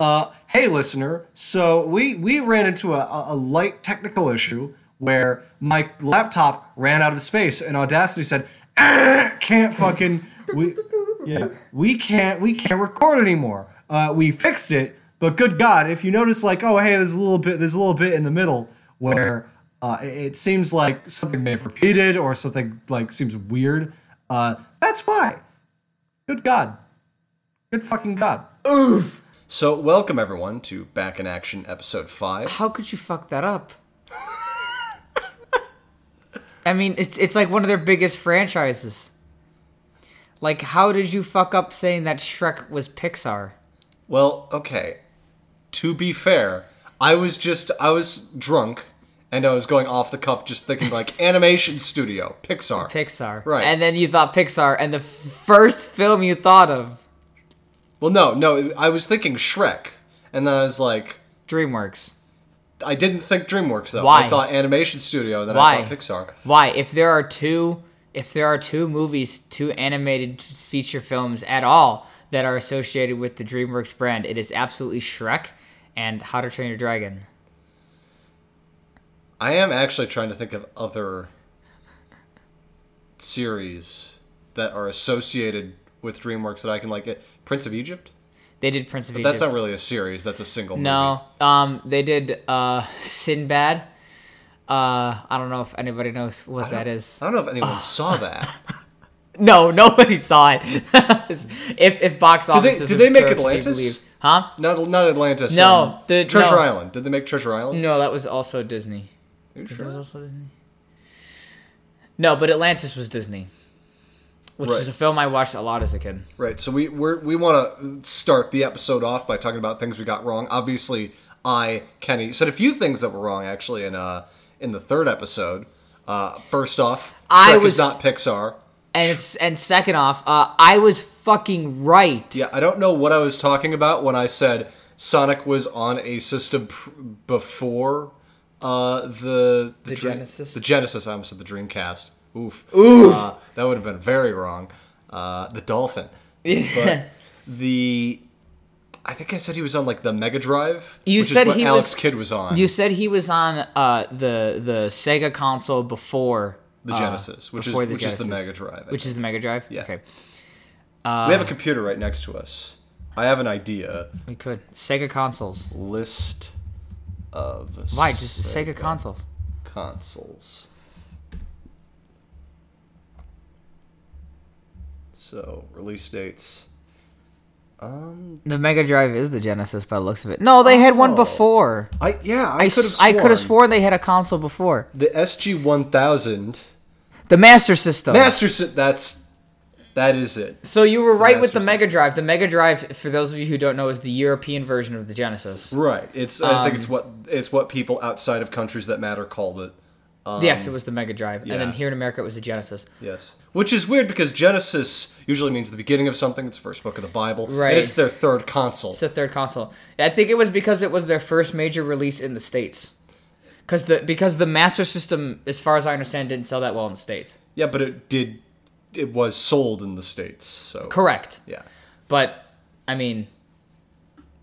Uh, hey, listener. So we we ran into a, a light technical issue where my laptop ran out of space, and Audacity said, "Ah, "Can't fucking we yeah we can't we can't record anymore." Uh, we fixed it, but good God, if you notice, like, oh hey, there's a little bit there's a little bit in the middle where uh, it, seems like something may have repeated or something like seems weird. Uh, that's why. Good God. Good fucking God. So, welcome everyone to Back in Action episode 5. How could you fuck that up? I mean, it's it's like one of their biggest franchises. Like, how did you fuck up saying that Shrek was Pixar? Well, okay. To be fair, I was just I was drunk and I was going off the cuff just thinking like animation studio, Pixar. Pixar. Right. And then you thought Pixar, and the f- first film you thought of, well, no, no, I was thinking Shrek. And then I was like DreamWorks. I didn't think DreamWorks though. Why? I thought animation studio, then Why? I thought Pixar. Why? If there are two, if there are two movies, two animated feature films at all that are associated with the DreamWorks brand, it is absolutely Shrek and How to Train Your Dragon. I am actually trying to think of other series that are associated with DreamWorks that I can like it. Prince of Egypt? They did Prince of But Egypt. that's not really a series, that's a single movie. No, um, they did uh, Sinbad. Uh, I don't know if anybody knows what that is. I don't know if anyone saw that. No, nobody saw it. if if box office, did they make Atlantis? Huh? Not not Atlantis. No, um, the- Treasure no. Island. Did they make Treasure Island? No, that was also Disney. Are you That was also Disney. No, but Atlantis was Disney, which Right. is a film I watched a lot as a kid. Right. So we we're, we want to start the episode off by talking about things we got wrong. Obviously, I Kenny said a few things that were wrong actually in uh in the third episode. Uh, first off, I Shrek was- is not Pixar. And it's, and second off, uh, I was fucking right. Yeah, I don't know what I was talking about when I said Sonic was on a system pr- before uh, the The Dream- Genesis? The Genesis. I almost said the Dreamcast. Oof. Oof. Uh, that would have been very wrong. Uh, the Dolphin. But the. I think I said he was on like the Mega Drive. You which said is what he Alex was- Kidd was on. You said he was on uh, the the Sega console before the uh, Genesis, which is the which is the Mega Drive. I which is the Mega Drive. Yeah. Okay, we have a computer right next to us. I have an idea. we could Sega consoles. List of Why just Sega consoles? consoles. So release dates. Um, The Mega Drive is the Genesis by the looks of it. No, they had one Oh. before. I yeah, I, could have I could have sworn they had a console before. the SG one thousand The Master System. Master. Sy- That's that is it. So you were the right with the Mega System. Drive. The Mega Drive, for those of you who don't know, is the European version of the Genesis. Right. It's I think Um, it's what it's what people outside of countries that matter called it. Um, yes, it was the Mega Drive, and then here in America it was the Genesis. Yes. Which is weird because Genesis usually means the beginning of something. It's the first book of the Bible. Right. And it's their third console. It's the third console. I think it was because it was their first major release in the states. Because the because the Master System, as far as I understand, didn't sell that well in the states. Yeah, but it did. It was sold in the states, so Correct. yeah, But I mean,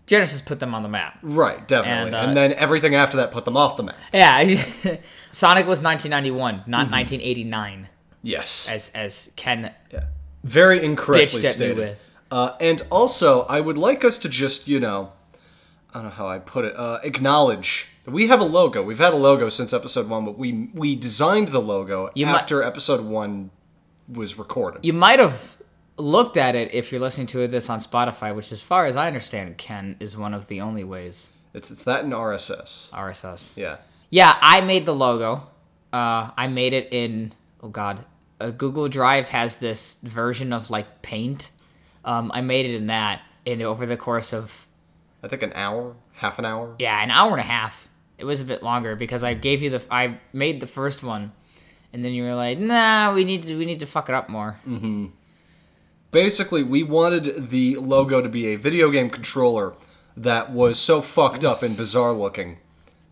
Genesis put them on the map. right, definitely. And, And, uh, then everything after that put them off the map. Yeah, Sonic was 1991, not 1989, Yes, as as Ken yeah. very incorrectly bitched at me stated. with. Uh, and also, I would like us to just, you know, I don't know how I'd put it, uh, acknowledge that we have a logo. We've had a logo since episode one, but we we designed the logo You mi- after episode one was recorded. You might have looked at it if you're listening to this on Spotify, which, as far as I understand, Ken is one of the only ways It's it's that in RSS. RSS. Yeah. Yeah, I made the logo. Uh, I made it in oh god, uh, Google Drive has this version of like Paint. Um, I made it in that, and over the course of I think an hour, half an hour. yeah, an hour and a half. It was a bit longer because I gave you the I made the first one, and then you were like, nah, we need to we need to fuck it up more. Basically, we wanted the logo to be a video game controller that was so fucked up and bizarre looking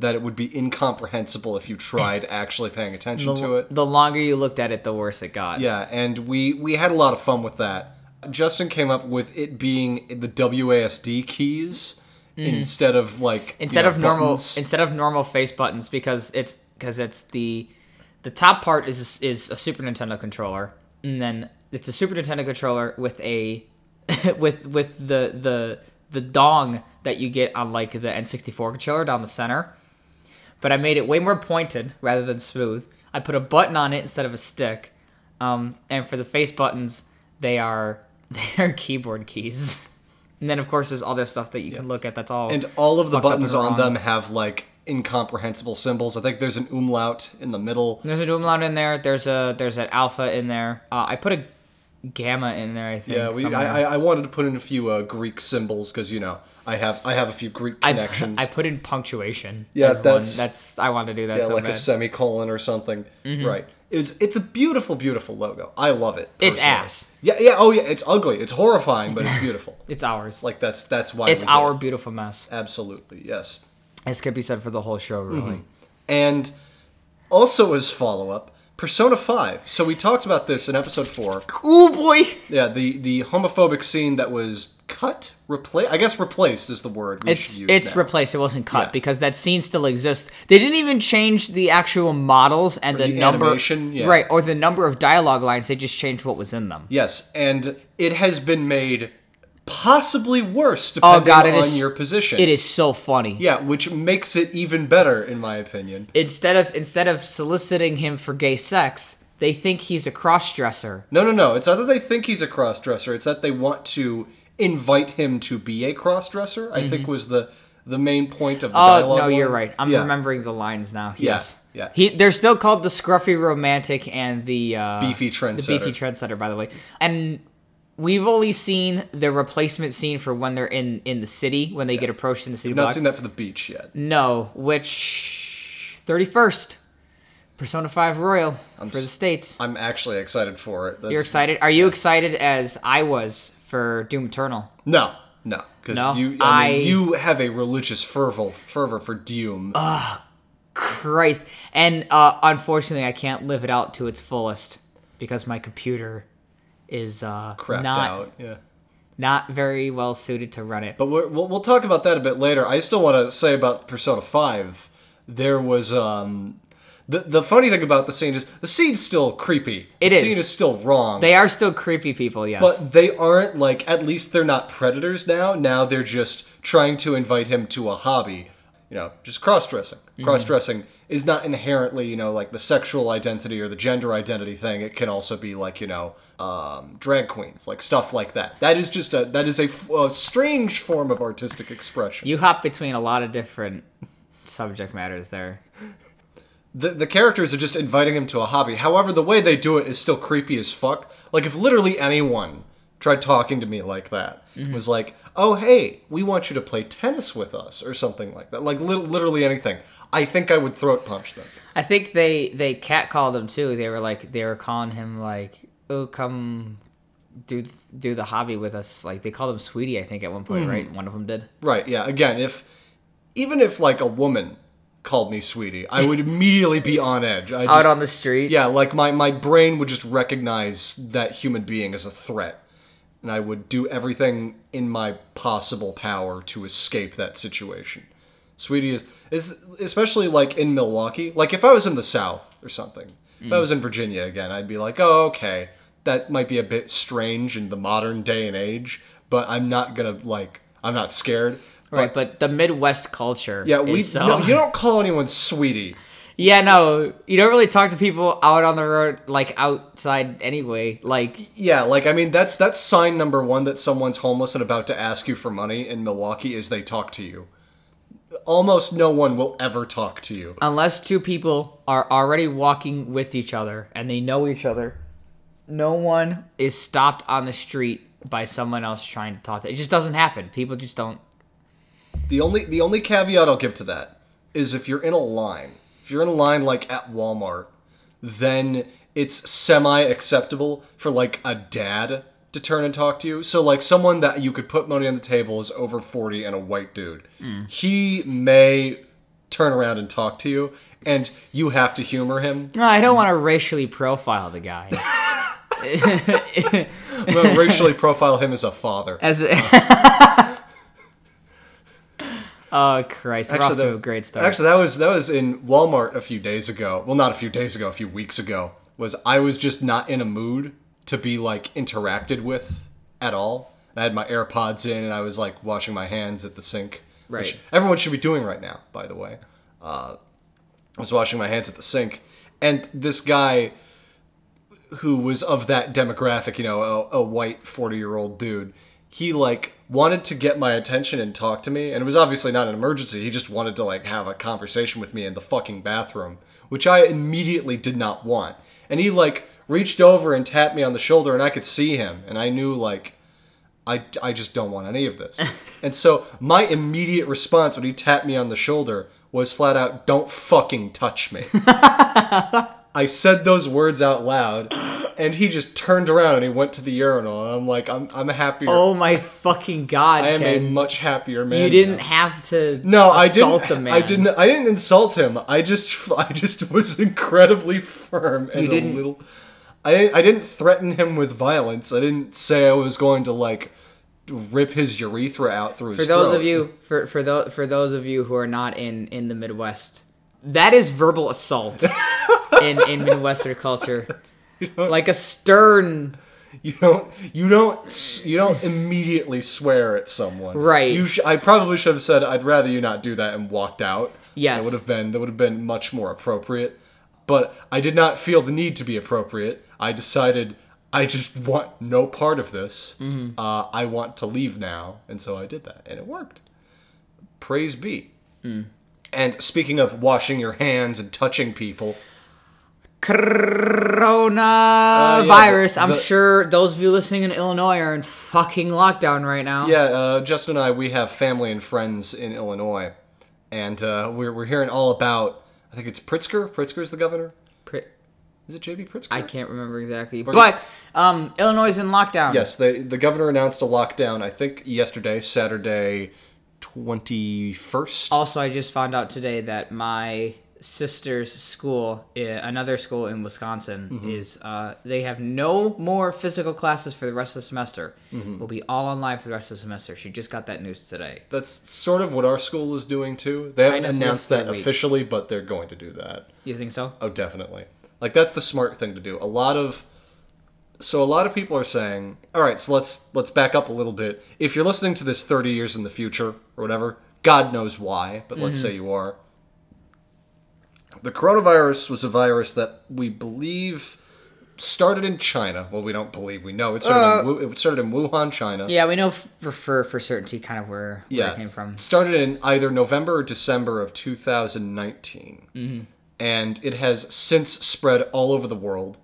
that it would be incomprehensible if you tried actually paying attention to it. The longer you looked at it, the worse it got. Yeah, and we we had a lot of fun with that. Justin came up with it being the WASD keys mm-hmm. instead of like you instead know, of normal buttons. instead of normal face buttons because it's because it's the the top part is is a Super Nintendo controller and then it's a Super Nintendo controller with a with with the the the dong that you get on like the N64 controller down the center. But I made it way more pointed rather than smooth. I put a button on it instead of a stick. Um, and for the face buttons, they are they are keyboard keys. And then of course there's other stuff that you can look at. That's all. and all of the buttons on them have like incomprehensible symbols. I think there's an umlaut in the middle. There's an umlaut in there. There's a there's an alpha in there. Uh, I put a gamma in there. I think. Yeah, we. I, I I wanted to put in a few uh, Greek symbols because you know I have I have a few Greek connections. I put in punctuation. Yeah, as one. that's- that's I want to do that yeah, so like bad. a semicolon or something. Mm-hmm. Right. It's it's a beautiful, beautiful logo. I love it. It's ass. Yeah, yeah. Oh yeah, it's ugly. It's horrifying, but it's beautiful. it's ours. like that's that's why it's our beautiful mess. absolutely yes. As could be said for the whole show, really. Mm-hmm. And also as follow up, Persona Five. So we talked about this in episode four. Oh boy! Yeah, the the homophobic scene that was cut, replace I guess replaced is the word we It's should use it's now. replaced. It wasn't cut Yeah. because that scene still exists. They didn't even change the actual models and the, the number, animation, yeah. right, or the number of dialogue lines. They just changed what was in them. Yes, and it has been made possibly worse oh, depending Oh god, on is your position. It is so funny. Yeah, which makes it even better in my opinion. Instead of instead of soliciting him for gay sex, they think he's a cross-dresser. No, no, no. It's not that they think he's a cross-dresser. It's that they want to invite him to be a cross-dresser. I think was the the main point of the Mm-hmm. Oh dialogue. no, you're right. I'm Yeah. remembering the lines now. Yes. yeah. He they're still called the scruffy romantic and the uh, Beefy The trendsetter. beefy trendsetter, by the way. And we've only seen the replacement scene for when they're in in the city when they get approached in the city. I've not block. seen that for the beach yet. No, which thirty first, Persona Five Royal for the states. I'm actually excited for it. That's, You're excited? Are you excited as I was for Doom Eternal? No, no, because No? you I, mean, I- you have a religious fervor fervor for Doom. Ah, Christ. And uh, unfortunately, I can't live it out to its fullest because my computer is uh, crapped not out. Yeah. not very well suited to run it. But we're, we'll, we'll talk about that a bit later. I still want to say about Persona 5. There was um the the funny thing about the scene is the scene's still creepy. It the is. scene is still wrong. they are still creepy people, yes. but they aren't like at least they're not predators now. Now they're just trying to invite him to a hobby. You know, just cross-dressing. Mm-hmm. Cross-dressing is not inherently, you know, like the sexual identity or the gender identity thing. It can also be like, you know, um, drag queens, like stuff like that. That is just a that is a, f- a strange form of artistic expression. you hop between a lot of different subject matters there. The, the characters are just inviting him to a hobby. However, the way they do it is still creepy as fuck. Like if literally anyone tried talking to me like that, mm-hmm. was like, "Oh hey, we want you to play tennis with us" or something like that. Like li- literally anything. I think I would throat punch them. I think they they catcalled him too. They were like they were calling him like, "Oh, come do do the hobby with us." Like they called him Sweetie, I think at one point, mm-hmm. right? One of them did. Right? Yeah. Again, if even if like a woman called me sweetie, I would immediately be on edge. I Out just, on the street. yeah, like my my brain would just recognize that human being as a threat, and I would do everything in my possible power to escape that situation. Sweetie is is especially like in Milwaukee. Like if I was in the South or something, if I mm. was in Virginia again, I'd be like, oh okay, that might be a bit strange in the modern day and age, but I'm not gonna like I'm not scared. Right, but the Midwest culture. Yeah, we is so... no, you don't call anyone sweetie. Yeah, no, you don't really talk to people out on the road, like outside anyway. Like, Yeah, like I mean that's that's sign number one that someone's homeless and about to ask you for money in Milwaukee is they talk to you. Almost no one will ever talk to you. unless two people are already walking with each other and they know each other, no one is stopped on the street by someone else trying to talk to. It just doesn't happen. People just don't. The only the only caveat I'll give to that is if you're in a line. If you're in a line like at Walmart, then it's semi acceptable for like a dad to turn and talk to you. So like someone that you could put money on the table is over 40 and a white dude. Mm. He may turn around and talk to you and you have to humor him. No, I don't want to racially profile the guy. Well, racially profile him as a father. As uh, Oh Christ, we're off Actually, to that- a great start. Actually, that was that was in Walmart a few days ago. Well, not a few days ago, a few weeks ago. Was I was just not in a mood to be like interacted with at all. I had my AirPods in and I was like washing my hands at the sink, which Right. everyone should be doing right now, by the way. Uh, I was washing my hands at the sink, and this guy who was of that demographic, you know, a, a white 40 year old dude, he like wanted to get my attention and talk to me. And it was obviously not an emergency. He just wanted to like have a conversation with me in the fucking bathroom, which I immediately did not want. And he like reached over and tapped me on the shoulder, and I could see him. And I knew like, I, I just don't want any of this. and so my immediate response when he tapped me on the shoulder was flat out, don't fucking touch me. I said those words out loud, and he just turned around and he went to the urinal. And I'm like, I'm, I'm a happier. oh my fucking god, I am a much happier man. you didn't now. have to No, I didn't. the man. I didn't. I didn't insult him. I just, I just was incredibly firm and You didn't- a little. I didn't. I didn't threaten him with violence. I didn't say I was going to like rip his urethra out through his For those throat. of you for for those for those of you who are not in in the Midwest, that is verbal assault in in Midwestern culture. Like a stern You don't. You don't. You don't immediately swear at someone. Right. You. Sh- I probably should have said, "I'd rather you not do that," and walked out. Yes. That would have been. That would have been much more appropriate. But I did not feel the need to be appropriate. I decided I just want no part of this. Mm-hmm. Uh, I want to leave now, and so I did that, and it worked. Praise be. Mm. And speaking of washing your hands and touching people, coronavirus. I'm the- sure those of you listening in Illinois are in fucking lockdown right now. Yeah, uh, Justin and I, we have family and friends in Illinois, and uh, we're, we're hearing all about. I think it's Pritzker. Pritzker's the governor. Is it JB Pritzker? I can't remember exactly, but um, Illinois is in lockdown. Yes, the the governor announced a lockdown. I think yesterday, Saturday, twenty first. Also, I just found out today that my sister's school, another school in Wisconsin, Mm-hmm. is uh, they have no more physical classes for the rest of the semester. Mm-hmm. Will be all online for the rest of the semester. She just got that news today. That's sort of what our school is doing too. They haven't Kind of announced that officially, but they're going to do that. You think so? Oh, definitely. Like that's the smart thing to do. A lot of so a lot of people are saying, "All right, so let's let's back up a little bit. If you're listening to this 30 years in the future or whatever, God knows why, but let's say you are. The coronavirus was a virus that we believe started in China. Well, we don't believe. We know it started in Wu- it started in Wuhan, China. Yeah, we know for for, for certainty kind of where, where Yeah, it came from. It started in either November or December of 2019, Mm-hmm. and it has since spread all over the world.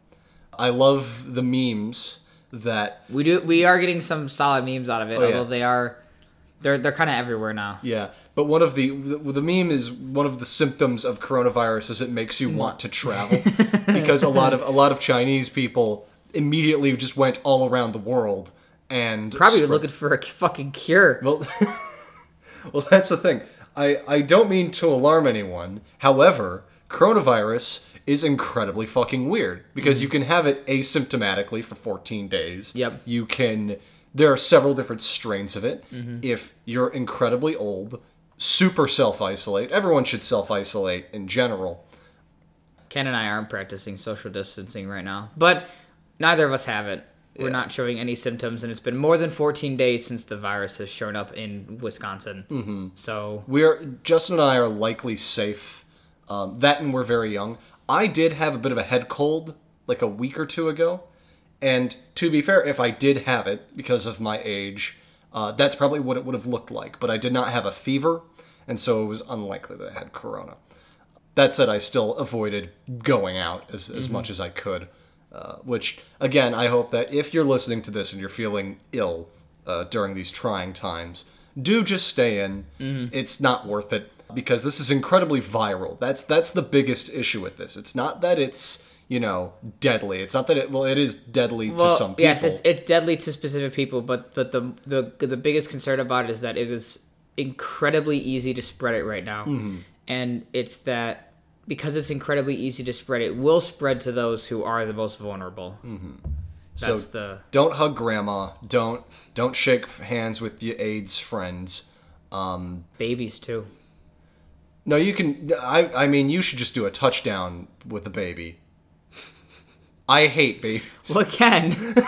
I love the memes that We do we are getting some solid memes out of it, Oh, yeah. although they are they're they're kind of everywhere now. yeah. But one of the, the the meme is one of the symptoms of coronavirus is it makes you want to travel because a lot of a lot of Chinese people immediately just went all around the world and Probably spread- looking for a fucking cure. Well, well, that's the thing. I, I don't mean to alarm anyone. However, coronavirus is incredibly fucking weird because you can have it asymptomatically for 14 days. Yep. You can. There are several different strains of it. If you're incredibly old, super self isolate. Everyone should self isolate in general. Ken and I aren't practicing social distancing right now, but neither of us have it. We're Yeah. not showing any symptoms, and it's been more than 14 days since the virus has shown up in Wisconsin. Mm-hmm. So We're Justin and I are likely safe. Um, that and we're very young. I did have a bit of a head cold like a week or two ago, and to be fair, if I did have it because of my age, uh, that's probably what it would have looked like. But I did not have a fever, and so it was unlikely that I had corona. That said, I still avoided going out as, as much as I could. Uh, which, again, I hope that if you're listening to this and you're feeling ill uh, during these trying times, do just stay in. It's not worth it because this is incredibly viral. That's that's the biggest issue with this. It's not that it's you know deadly. It's not that it well it is deadly to some people. yes, it's, it's deadly to specific people, but but the the the biggest concern about it is that it is incredibly easy to spread it right now, Mm-hmm. and it's that because it's incredibly easy to spread, it will spread to those who are the most vulnerable. Mm-hmm. That's So- the don't hug grandma. Don't don't shake hands with your AIDS friends. Babies too. No, you can. I I mean, you should just do a touchdown with a baby. I hate babies. Well, Ken.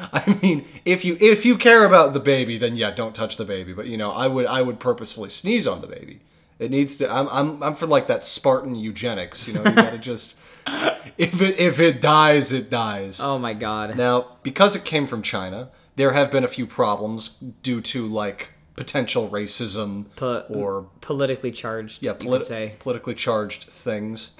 I mean, if you if you care about the baby, then yeah, don't touch the baby. But you know, I would I would purposefully sneeze on the baby. It needs to. I'm I'm I'm for like that Spartan eugenics. You know, you gotta just if it if it dies, it dies. oh my God. Now, because it came from China, there have been a few problems due to like potential racism Po- or politically charged. yeah, say. politically charged things.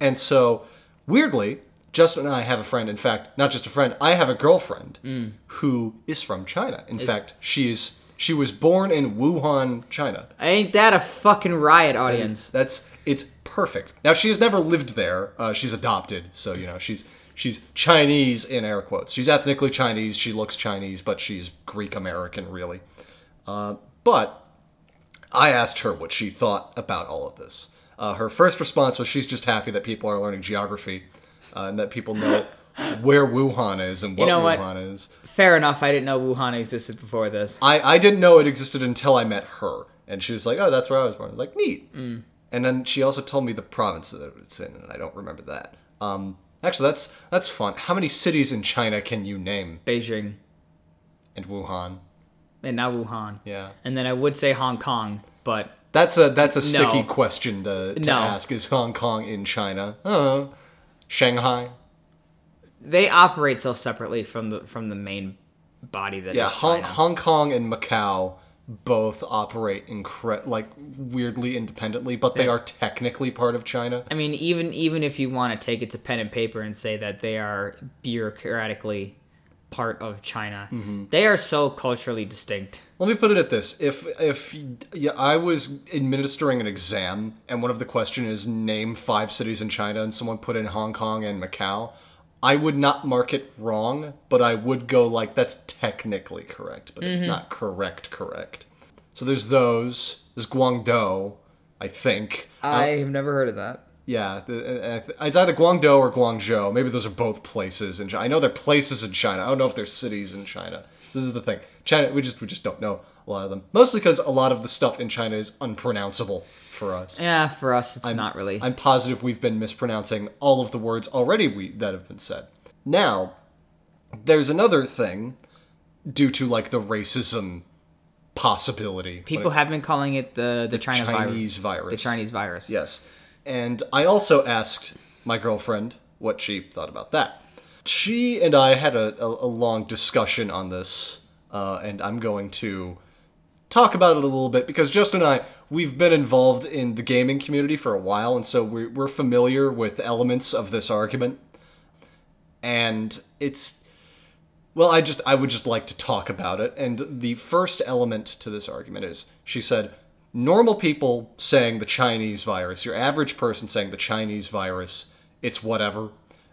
And so, weirdly, Justin and I have a friend. In fact, not just a friend, I have a girlfriend Mm. who is from China. In fact, she is she was born in Wuhan, China. Ain't that a fucking riot, audience? That's it's perfect. Now she has never lived there. Uh, she's adopted, so you know she's she's Chinese in air quotes. She's ethnically Chinese. She looks Chinese, but she's Greek American, really. Uh, but I asked her what she thought about all of this. Uh, her first response was she's just happy that people are learning geography uh, and that people know where Wuhan is and what know what? Wuhan is. Fair enough. I didn't know Wuhan existed before this. I, I didn't know it existed until I met her. And she was like, oh, that's where I was born. I was like, neat. And then she also told me the province that it's in, and I don't remember that. Um, actually, that's that's fun. How many cities in China can you name? Beijing And Wuhan. And now Wuhan. Yeah. And then I would say Hong Kong, but That's a that's a sticky No. question to, to No. ask. Is Hong Kong in China? Uh, Shanghai? they operate so separately from the from the main body that Yeah, Hong. Hong Kong and Macau both operate incre- like weirdly independently, but they are technically part of China. I mean, even even if you want to take it to pen and paper and say that they are bureaucratically part of China, Mm-hmm. they are so culturally distinct. Let me put it at this: if if yeah, I was administering an exam and one of the question is name five cities in China, and someone put in Hong Kong and Macau, I would not mark it wrong, but I would go like that's technically correct, but it's not correct. Correct. So there's those. There's Guangdou, I think. I have never heard of that. Yeah, the, uh, it's either Guangdou or Guangzhou. Maybe those are both places in China. I know they're places in China. I don't know if they're cities in China. This is the thing. China, we just we just don't know a lot of them. Mostly because a lot of the stuff in China is unpronounceable for us. Yeah, for us, it's not really. I'm positive we've been mispronouncing all of the words already we, that have been said. Now, there's another thing due to like the racism possibility. People it- have been calling it the the China Chinese virus. virus. The Chinese virus. Yes. And I also asked my girlfriend what she thought about that. She and I had a, a, a long discussion on this, uh, and I'm going to talk about it a little bit because Justin and I, we've been involved in the gaming community for a while, and so we're, we're familiar with elements of this argument. And it's well, I just I would just like to talk about it. And the first element to this argument is she said normal people saying the Chinese virus, your average person saying the Chinese virus, it's whatever.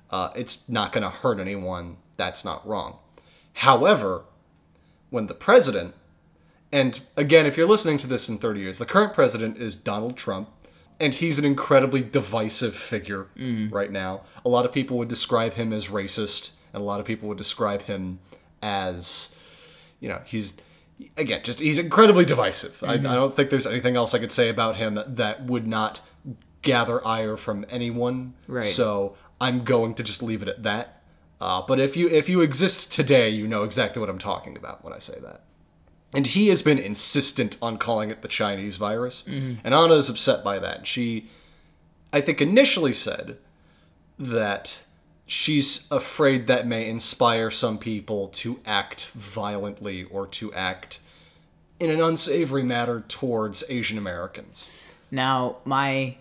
Uh, it's not going to hurt anyone. That's not wrong. However, when the president, and again, if you're listening to this in 30 years, the current president is Donald Trump, and he's an incredibly divisive figure right now. A lot of people would describe him as racist, and a lot of people would describe him as, you know, he's again just he's incredibly divisive. I, I don't think there's anything else I could say about him that would not gather ire from anyone. Right. So I'm going to just leave it at that. Uh, but if you if you exist today, you know exactly what I'm talking about when I say that. And he has been insistent on calling it the Chinese virus. And Anna is upset by that. She, I think, initially said that she's afraid that may inspire some people to act violently or to act in an unsavory manner towards Asian Americans. Now, my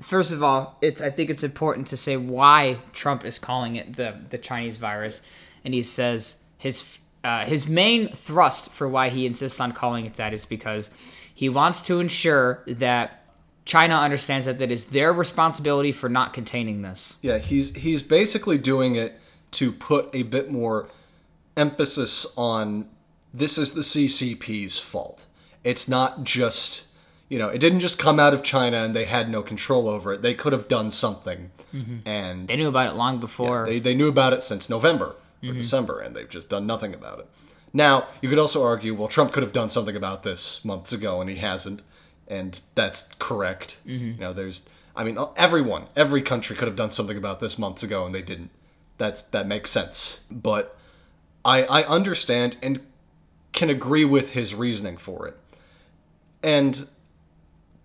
first of all, it's I think it's important to say why Trump is calling it the the Chinese virus, and he says his uh, his main thrust for why he insists on calling it that is because he wants to ensure that China understands that that is their responsibility for not containing this. Yeah, he's he's basically doing it to put a bit more emphasis on this is the CCP's fault. It's not just you know, it didn't just come out of China and they had no control over it. They could have done something, mm-hmm. and They knew about it long before. they, they knew about it since November or mm-hmm. December, and they've just done nothing about it. Now, you could also argue, well, Trump could have done something about this months ago, and he hasn't, and that's correct. Mm-hmm. You know, there's, I mean, uh, everyone, every country could have done something about this months ago, and they didn't. That's that makes sense. But I I understand and can agree with his reasoning for it. And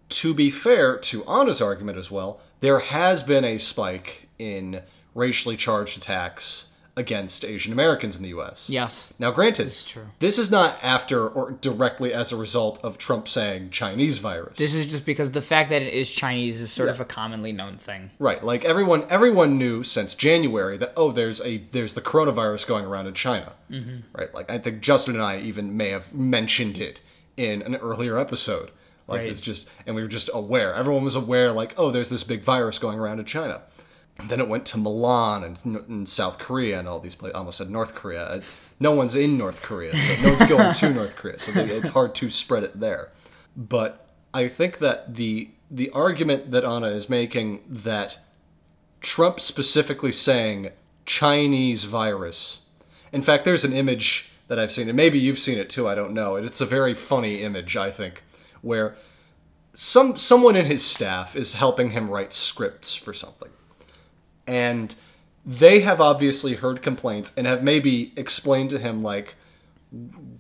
to be fair to Anna's argument as well, there has been a spike in racially charged attacks against Asian Americans in the U.S. Yes. Now, granted, is true. this is not after or directly as a result of Trump saying Chinese virus. This is just because the fact that it is Chinese is sort of a commonly known thing. Right, like everyone, everyone knew since January that oh, there's a there's the coronavirus going around in China. Mm-hmm. Right, like I think Justin and I even may have mentioned it in an earlier episode. Like Right. it's just, and we were just aware. Everyone was aware, like oh, there's this big virus going around in China. Then it went to Milan and, and South Korea and all these places. Almost said North Korea. Uh, No one's in North Korea, so no one's going to North Korea. So they, it's hard to spread it there. But I think that the the argument that Anna is making that Trump specifically saying Chinese virus. In fact, there's an image that I've seen, and maybe you've seen it too. I don't know. It's a very funny image, I think, where some someone in his staff is helping him write scripts for something, and they have obviously heard complaints and have maybe explained to him like,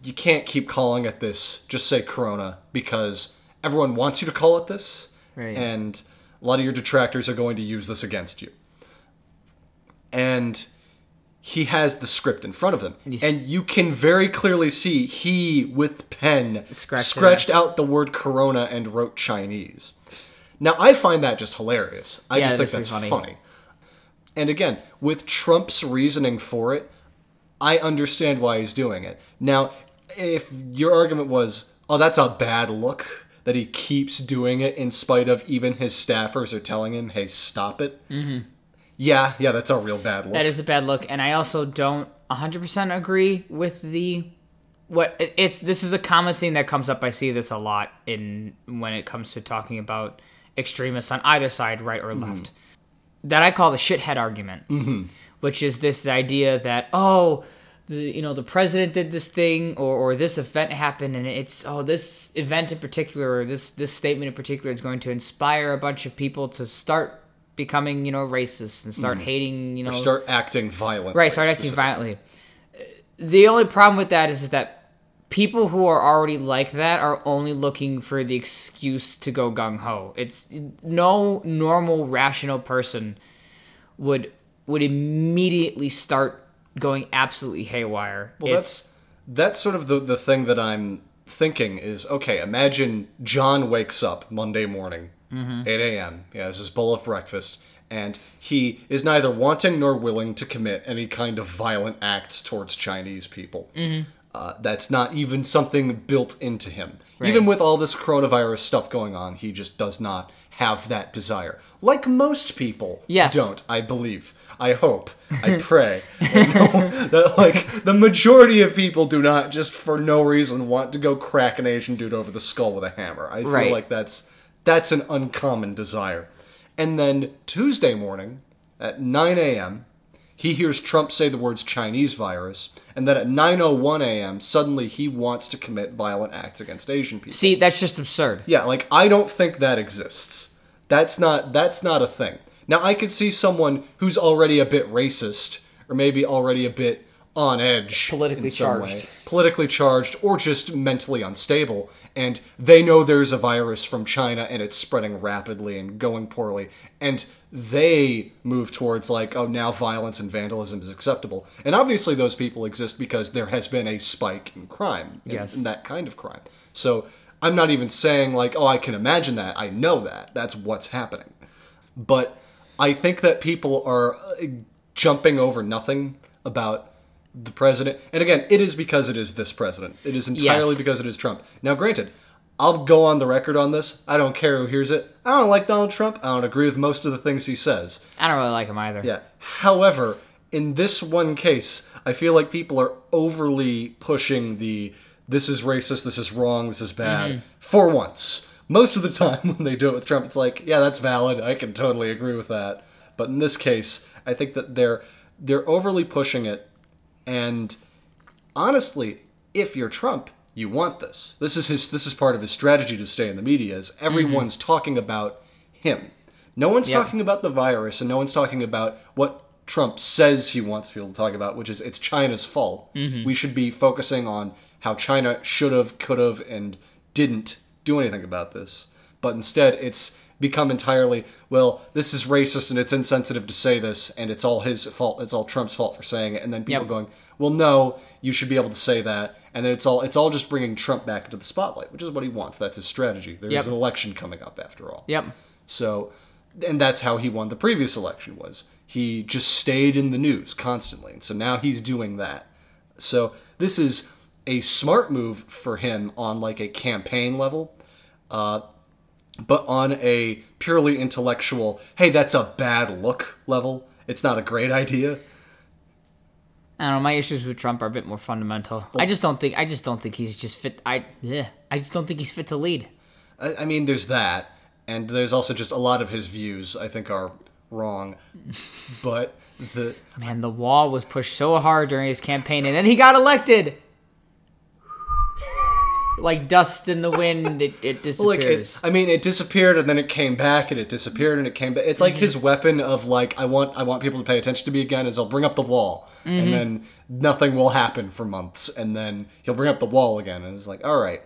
you can't keep calling it this. Just say Corona because everyone wants you to call it this, Right. and a lot of your detractors are going to use this against you. And he has the script in front of him, he's- and you can very clearly see he, with pen, Scratched scratched out the word Corona and wrote Chinese. Now I find that just hilarious. I Yeah, just think that's that's funny. funny. And again, with Trump's reasoning for it, I understand why he's doing it. Now, if your argument was, oh, that's a bad look, that he keeps doing it in spite of even his staffers are telling him, hey, stop it. Mm-hmm. Yeah, yeah, that's a real bad look. That is a bad look, and I also don't 100% agree with the what it's. This is a common thing that comes up. I see this a lot in when it comes to talking about extremists on either side, right or left. That I call the shithead argument, mm-hmm. which is this idea that oh. The, you know the president did this thing or, or this event happened and it's oh this event in particular or this this statement in particular is going to inspire a bunch of people to start becoming you know racist and start mm-hmm. hating you know Start acting violent. Right, start acting violently. The only problem with that is that people who are already like that are only looking for the excuse to go gung ho. It's no normal, rational person would would immediately start going absolutely haywire. Well, it's that's that's sort of the the thing that I'm thinking is okay. Imagine John wakes up Monday morning, Mm-hmm. 8 a.m. He has his bowl of breakfast, and he is neither wanting nor willing to commit any kind of violent acts towards Chinese people. Mm-hmm. Uh, that's not even something built into him. Even with all this coronavirus stuff going on, he just does not have that desire. Like most people Yes. don't, I believe. I hope. I pray. I that like the majority of people do not just for no reason want to go crack an Asian dude over the skull with a hammer. I feel Right. like that's that's an uncommon desire. And then Tuesday morning at 9 a.m., he hears Trump say the words Chinese virus, and then at 9:01 a.m., suddenly he wants to commit violent acts against Asian people. see, that's just absurd. Yeah, like I don't think that exists. That's not that's not a thing. Now I could see someone who's already a bit racist or maybe already a bit on edge Politically in some way. charged. politically charged or just mentally unstable and they know there's a virus from China and it's spreading rapidly and going poorly and they move towards like oh now violence and vandalism is acceptable. And obviously those people exist because there has been a spike in crime in- Yes. in that kind of crime. So I'm not even saying like, oh, I can imagine that. I know that. That's what's happening. But I think that people are uh, jumping over nothing about the president. And again, it is because it is this president. It is entirely Yes. because it is Trump. Now, granted, I'll go on the record on this. I don't care who hears it. I don't like Donald Trump. I don't agree with most of the things he says. I don't really like him either. Yeah. However, in this one case, I feel like people are overly pushing the this is racist, this is wrong, this is bad mm-hmm. for once. Most of the time when they do it with Trump, it's like, yeah, that's valid. I can totally agree with that. But in this case, I think that they're they're overly pushing it and honestly, if you're Trump, you want this. This is his. This is part of his strategy to stay in the media. Is everyone's mm-hmm. talking about him? No one's Yep. talking about the virus, and no one's talking about what Trump says he wants people to talk about, which is it's China's fault. Mm-hmm. We should be focusing on how China should have, could have, and didn't do anything about this. But instead, it's become entirely well. This is racist, and it's insensitive to say this, and it's all his fault. It's all Trump's fault for saying it. And then people Yep. going, well, no, you should be able to say that. And then it's all it's all just bringing Trump back into the spotlight, which is what he wants. That's his strategy. There's Yep. an election coming up after all. Yep. So, and that's how he won the previous election was he just stayed in the news constantly. And so now he's doing that. So this is a smart move for him on like a campaign level. Uh, but on a purely intellectual, hey, that's a bad look level, it's not a great idea. I don't know. My issues with Trump are a bit more fundamental. I just don't think. I just don't think he's just fit. I yeah. I just don't think he's fit to lead. I, I mean, there's that, and there's also just a lot of his views I think are wrong. But the Man, the wall was pushed so hard during his campaign, and then he got elected. Like dust in the wind, it, it like disappears. it, I mean, it disappeared and then it came back and it disappeared and it came back. It's like his mm-hmm. weapon of like I want I want people to pay attention to me again is I'll bring up the wall and mm-hmm. then nothing will happen for months and then he'll bring up the wall again and it's like all right,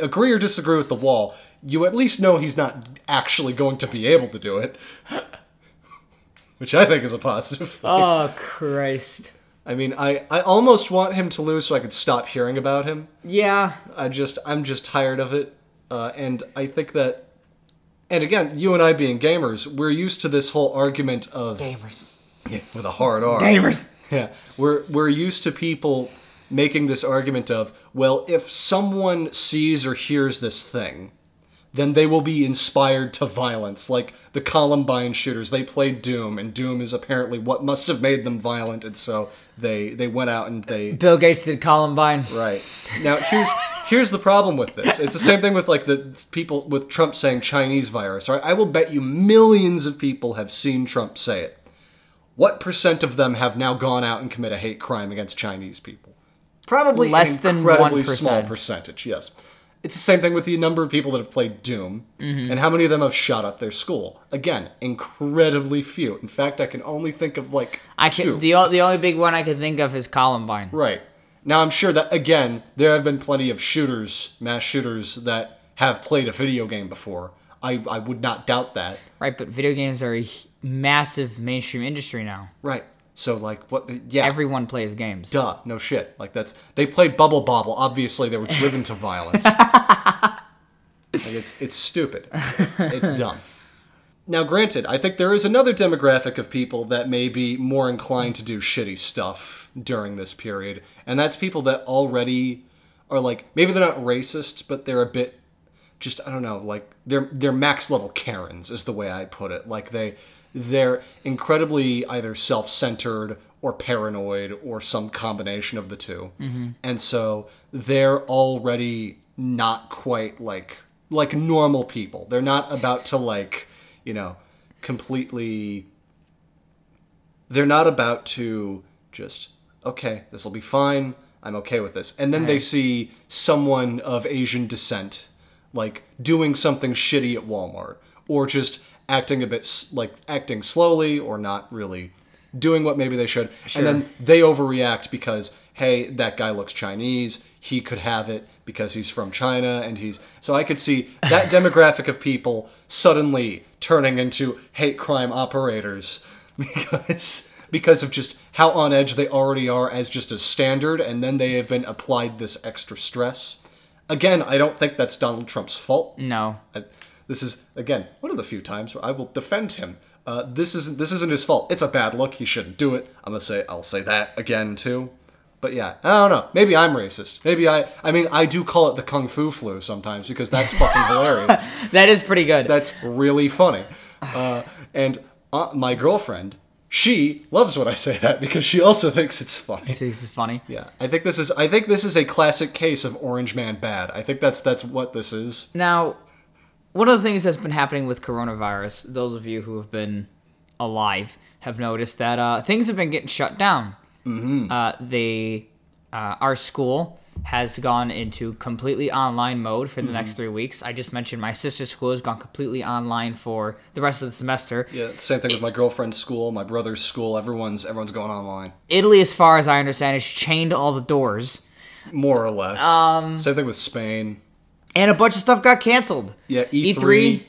agree or disagree with the wall. You at least know he's not actually going to be able to do it, which I think is a positive. Thing. oh Christ! I mean, I I almost want him to lose so I could stop hearing about him. Yeah, I just I'm just tired of it, uh, and I think that, and again, you and I being gamers, we're used to this whole argument of gamers, Yeah, with a hard R. gamers. Yeah, we're we're used to people making this argument of well, if someone sees or hears this thing, then they will be inspired to violence, like the Columbine shooters. They played Doom, and Doom is apparently what must have made them violent, and so they they went out and they Bill Gates did Columbine. Right. Now here's here's the problem with this. It's the same thing with like the people with Trump saying Chinese virus. Right? I will bet you millions of people have seen Trump say it. What percent of them have now gone out and commit a hate crime against Chinese people? Probably Less an than incredibly 1%. small percentage. Yes. It's the same thing with the number of people that have played Doom, mm-hmm. and how many of them have shot up their school. Again, incredibly few. In fact, I can only think of like I two. can, the the only big one I can think of is Columbine. Right. Now I'm sure that again there have been plenty of shooters, mass shooters that have played a video game before. I, I would not doubt that. Right, but video games are a massive mainstream industry now. Right. So like what yeah. Everyone plays games. duh, no shit. Like that's they played Bubble Bobble. Obviously they were driven to violence. like it's it's stupid. It's dumb. Now granted, I think there is another demographic of people that may be more inclined to do shitty stuff during this period, and that's people that already are like maybe they're not racist, but they're a bit just I don't know, like they're they're max level Karens is the way I put it. Like they they're incredibly either self-centered or paranoid or some combination of the 2 mm-hmm. And so they're already not quite like like normal people. They're not about to like, you know, completely they're not about to just okay this will be fine. I'm okay with this. And then they see someone of asian descent like doing something shitty at walmart or just acting a bit like acting slowly or not really doing what maybe they should. And then they overreact because hey that guy looks chinese. He could have it because he's from china and he's so i could see that demographic of people suddenly turning into hate crime operators because because of just how on edge they already are as just a standard. And then they have been applied this extra stress. Again i don't think that's donald trump's fault. No. I, this is again one of the few times where I will defend him. Uh, this isn't this isn't his fault. It's a bad look. He shouldn't do it. I'm gonna say I'll say that again too. But yeah, I don't know. Maybe I'm racist. Maybe I. I mean, I do call it the kung fu flu sometimes because that's fucking hilarious. That is pretty good. That's really funny. Uh, and uh, my girlfriend, she loves when I say that because she also thinks it's funny. this is funny. Yeah, I think this is. I think this is a classic case of Orange Man bad. I think that's that's what this is. Now, one of the things that's been happening with coronavirus, those of you who have been alive have noticed that uh, things have been getting shut down. Mm-hmm. Uh, they, uh, our school has gone into completely online mode for the next three weeks. I just mentioned my sister's school has gone completely online for the rest of the semester. Yeah, same thing with my girlfriend's school, my brother's school. Everyone's everyone's going online, Italy, as far as I understand, has chained all the doors, more or less. Um, same thing with Spain. And a bunch of stuff got canceled. Yeah, E E3, E3.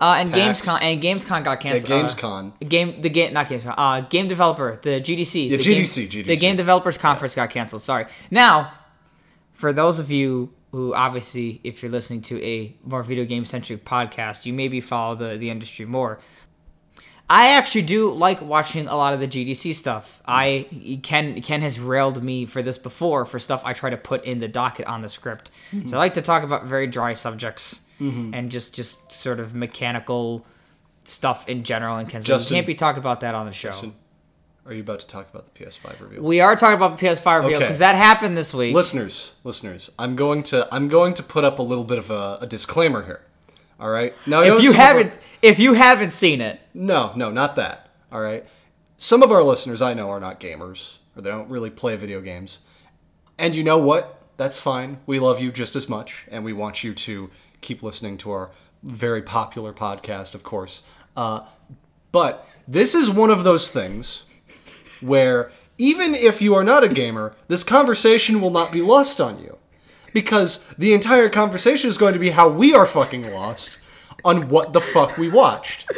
uh, and PAX. Gamescom and Gamescom got Yeah, canceled. Gamescom. Uh, game the game not Gamescom. Uh, game developer the GDC. Yeah, the GDC, Game, GDC. The Game Developers Conference got canceled. Sorry. Now, for those of you who obviously, if you're listening to a more video game centric podcast, you maybe follow the the industry more. I actually do like watching a lot of the GDC stuff. I Ken Ken has railed me for this before for stuff I try to put in the docket on the script. So I like to talk about very dry subjects mm-hmm. and just just sort of mechanical stuff in general. And Ken's Justin- can't be talking about that on the show. Justin, Are you about to talk about the PS5 review? We are talking about the PS5 reveal Okay. because that happened this week. listeners, listeners, I'm going to I'm going to put up a little bit of a, a disclaimer here. All right. Now, know if you of our- haven't, if you haven't seen it, No, no, not that. All right. Some of our listeners I know are not gamers, or they don't really play video games. And you know what? That's fine. We love you just as much, and we want you to keep listening to our very popular podcast, of course. Uh, but this is one of those things where even if you are not a gamer, this conversation will not be lost on you. Because the entire conversation is going to be how we are fucking lost on what the fuck we watched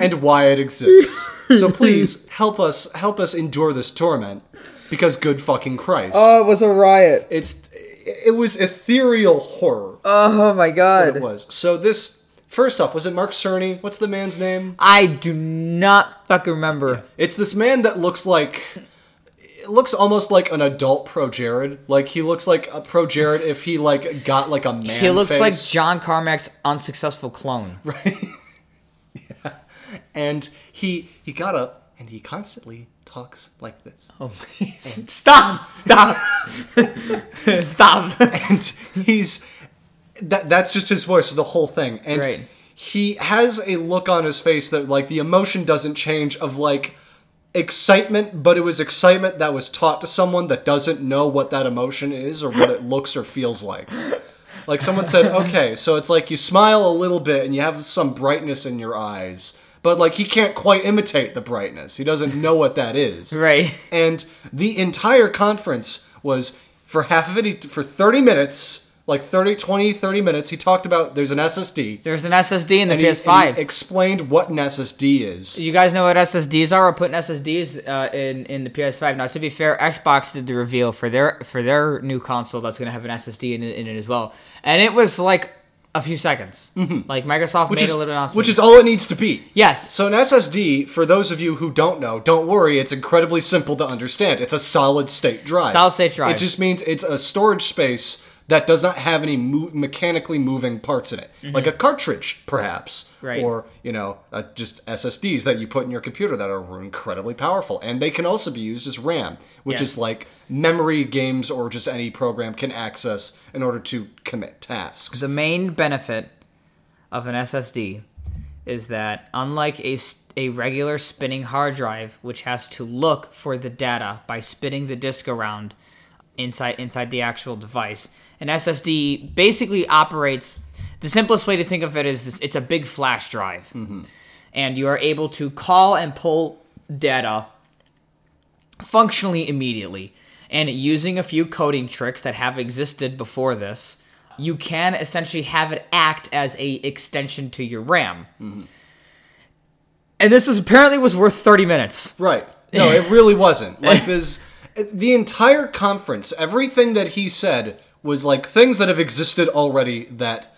and why it exists. So please help us help us endure this torment because good fucking Christ. Oh, it was a riot. it's it was ethereal horror. Oh my god! it was. So this first off, was it Mark Cerny? What's the man's name? I do not fucking remember. It's this man that looks like it looks almost like an adult Pro Jared. Like he looks like a Pro Jared if he like got like a man. He looks like. John Carmack's unsuccessful clone. Right. yeah. And he he got up and he constantly talks like this. Oh, stop! Stop! stop! and he's that that's just his voice for the whole thing and Right. he has a look on his face that like the emotion doesn't change of like excitement but it was excitement that was taught to someone that doesn't know what that emotion is or what it looks or feels like. Like someone said okay so it's like you smile a little bit and you have some brightness in your eyes but like he can't quite imitate the brightness. He doesn't know what that is. Right. and the entire conference was for half of it for 30 minutes like 30 20 30 minutes he talked about there's an ssd There's an SSD in the and PS5. and he explained what an ssd is you guys know what SSDs are? We're putting SSDs uh, in in the PS5 now. To be fair, Xbox did the reveal for their for their new console that's going to have an SSD in it, in it as well, and it was like a few seconds. Like Microsoft Mm-hmm. which made is, a little announcement. which is all it needs to be yes, so an ssd for those of you who don't know don't worry it's incredibly simple to understand it's a solid state drive Solid state drive. it just means it's a storage space that does not have any mo- mechanically moving parts in it like a cartridge perhaps Mm-hmm. Right. or you know uh, just ssds that you put in your computer that are incredibly powerful and they can also be used as ram which Yes. is like memory games or just any program can access in order to commit tasks the main benefit of an SSD is that unlike a a regular spinning hard drive, which has to look for the data by spinning the disk around inside inside the actual device, an SSD basically operates. The simplest way to think of it is this, it's a big flash drive, mm-hmm. and you are able to call and pull data functionally immediately. And using a few coding tricks that have existed before this, you can essentially have it act as a extension to your RAM. Mm-hmm. And this was apparently was worth 30 minutes. Right. No, it really wasn't. Like this the entire conference, everything that he said was like things that have existed already that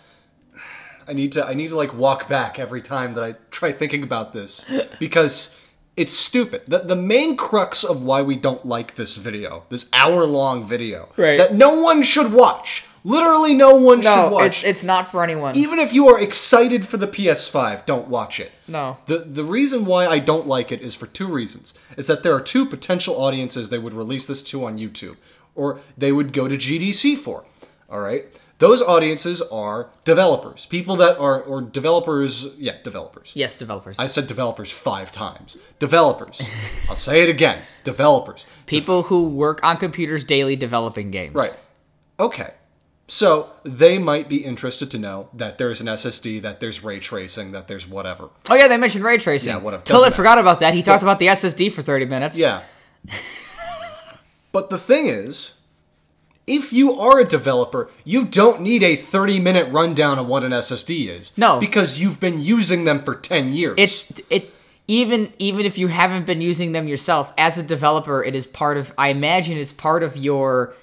I need to I need to like walk back every time that I try thinking about this because it's stupid. The the main crux of why we don't like this video, this hour-long video Right. that no one should watch. Literally no one should watch. It's, it's not for anyone. Even if you are excited for the PS5, don't watch it. No. The the reason why I don't like it is for two reasons. Is that there are two potential audiences they would release this to on YouTube or they would go to GDC for. All right? Those audiences are developers, people that are or developers. Yeah, developers. Yes, developers. I said developers five times. Developers. I'll say it again. Developers. People who work on computers daily developing games. Right. Okay. So they might be interested to know that there's an SSD, that there's ray tracing, that there's whatever. Oh yeah, they mentioned ray tracing. Yeah, whatever. Doesn't matter. forgot about that. He talked about the SSD for 30 minutes. Yeah. but the thing is, if you are a developer, you don't need a 30 minute rundown of what an SSD is. No. Because you've been using them for 10 years. It's it even even if you haven't been using them yourself as a developer, it is part of I imagine it's part of your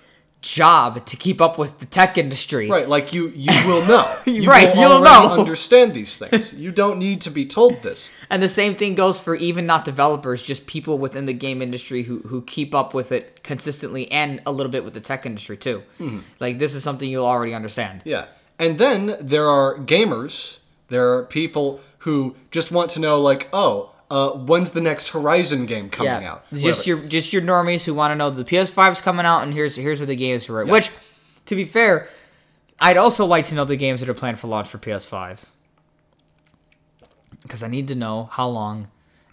job to keep up with the tech industry. Right, like you you will know. You Right, will you'll know. understand these things. You don't need to be told this. And the same thing goes for even not developers, just people within the game industry who, who keep up with it consistently and a little bit with the tech industry too. Mm-hmm. Like this is something you'll already understand. Yeah. And then there are gamers, there are people who just want to know like, oh, uh, when's the next Horizon game coming out? Just your just your normies who want to know the PS5's coming out and here's here's are the games for it. Which, to be fair, I'd also like to know the games that are planned for launch for PS5 because I need to know how long,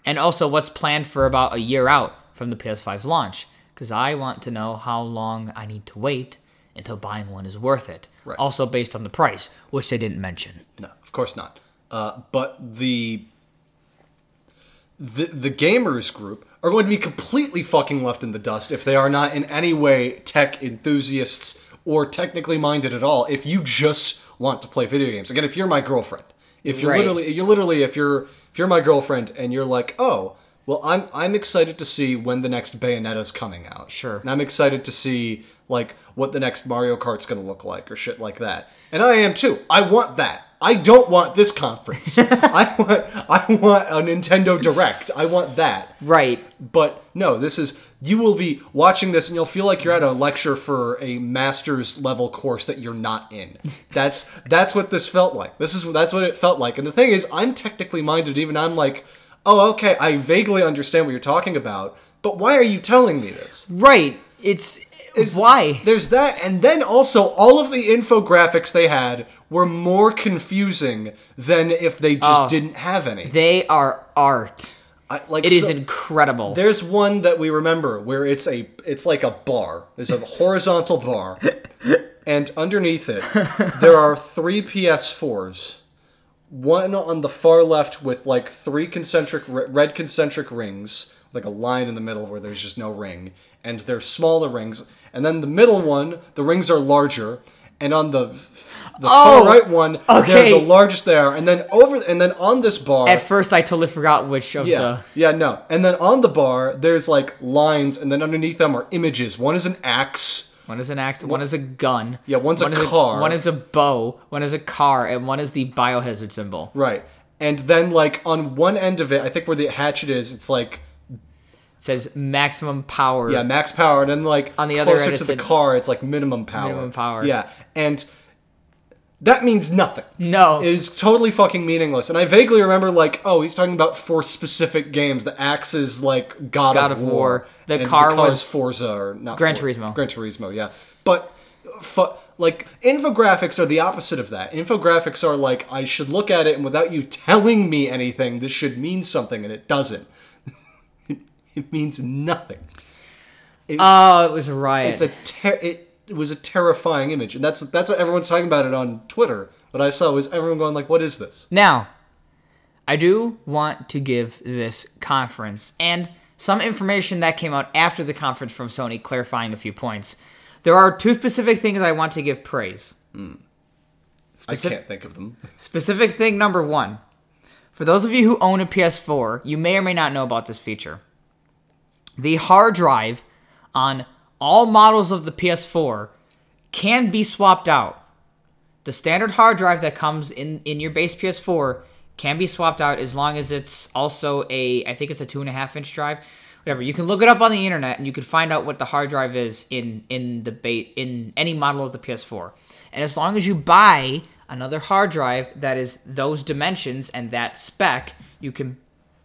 and also what's planned for about a year out from the PS5's launch because I want to know how long I need to wait until buying one is worth it. Right. Also based on the price, which they didn't mention. No, of course not. Uh, but the the the gamers group are going to be completely fucking left in the dust if they are not in any way tech enthusiasts or technically minded at all. If you just want to play video games, again, if you're my girlfriend, if you're Right. literally, you're literally, if you're if you're my girlfriend and you're like, oh, well, I'm I'm excited to see when the next Bayonetta's coming out. Sure. And I'm excited to see like what the next Mario Kart's gonna look like or shit like that. And I am too. I want that. I don't want this conference. I want I want a Nintendo Direct. I want that. Right. But no, this is you will be watching this and you'll feel like you're at a lecture for a master's level course that you're not in. That's that's what this felt like. This is that's what it felt like. And the thing is, I'm technically minded. Even I'm like, oh, okay, I vaguely understand what you're talking about. But why are you telling me this? Right. It's, why? There's that, and then also all of the infographics they had were more confusing than if they just Oh. didn't have any. They are art. I, like It is so- incredible. There's one that we remember where it's a it's like a bar. There's a horizontal bar, and underneath it there are three PS4s. One on the far left with like three concentric red concentric rings, like a line in the middle where there's just no ring, and they're smaller rings. And then the middle one, the rings are larger, and on the the Oh, far right one, okay. they're the largest there. And then over and then on this bar, At first, I totally forgot which of yeah, the. yeah, no. And then on the bar, there's like lines, and then underneath them are images. One is an axe. One is an axe. One is a gun. Yeah, one's a one is car. one is a bow. One is a car, and one is the biohazard symbol. Right. And then like on one end of it, I think where the hatchet is, it's like It says maximum power. yeah, max power. And then like On the other closer end, to the car, it's like minimum power. minimum power. Yeah, and that means nothing. No. It is totally fucking meaningless. And I vaguely remember like, oh, he's talking about four specific games. The axe is like God, God of, of War. War. The car the was Forza or not Gran For- Turismo. Gran Turismo, yeah. But fu- like infographics are the opposite of that. Infographics are like I should look at it and without you telling me anything, this should mean something, and it doesn't. it means nothing. It's, Oh, it was a riot. it's a ter- it, it was a terrifying image, and that's that's what everyone's talking about it on Twitter. What I saw was everyone going like, "What is this?" Now, I do want to give this conference and some information that came out after the conference from Sony clarifying a few points. There are two specific things I want to give praise. Hmm. I can't think of them. Specific thing number one. For those of you who own a PS4, you may or may not know about this feature. The hard drive on all models of the PS4 can be swapped out. The standard hard drive that comes in, in your base PS4 can be swapped out as long as it's also a, I think it's a two and a half inch drive. Whatever. You can look it up on the internet and you can find out what the hard drive is in in the bait in any model of the PS4. And as long as you buy another hard drive that is those dimensions and that spec, you can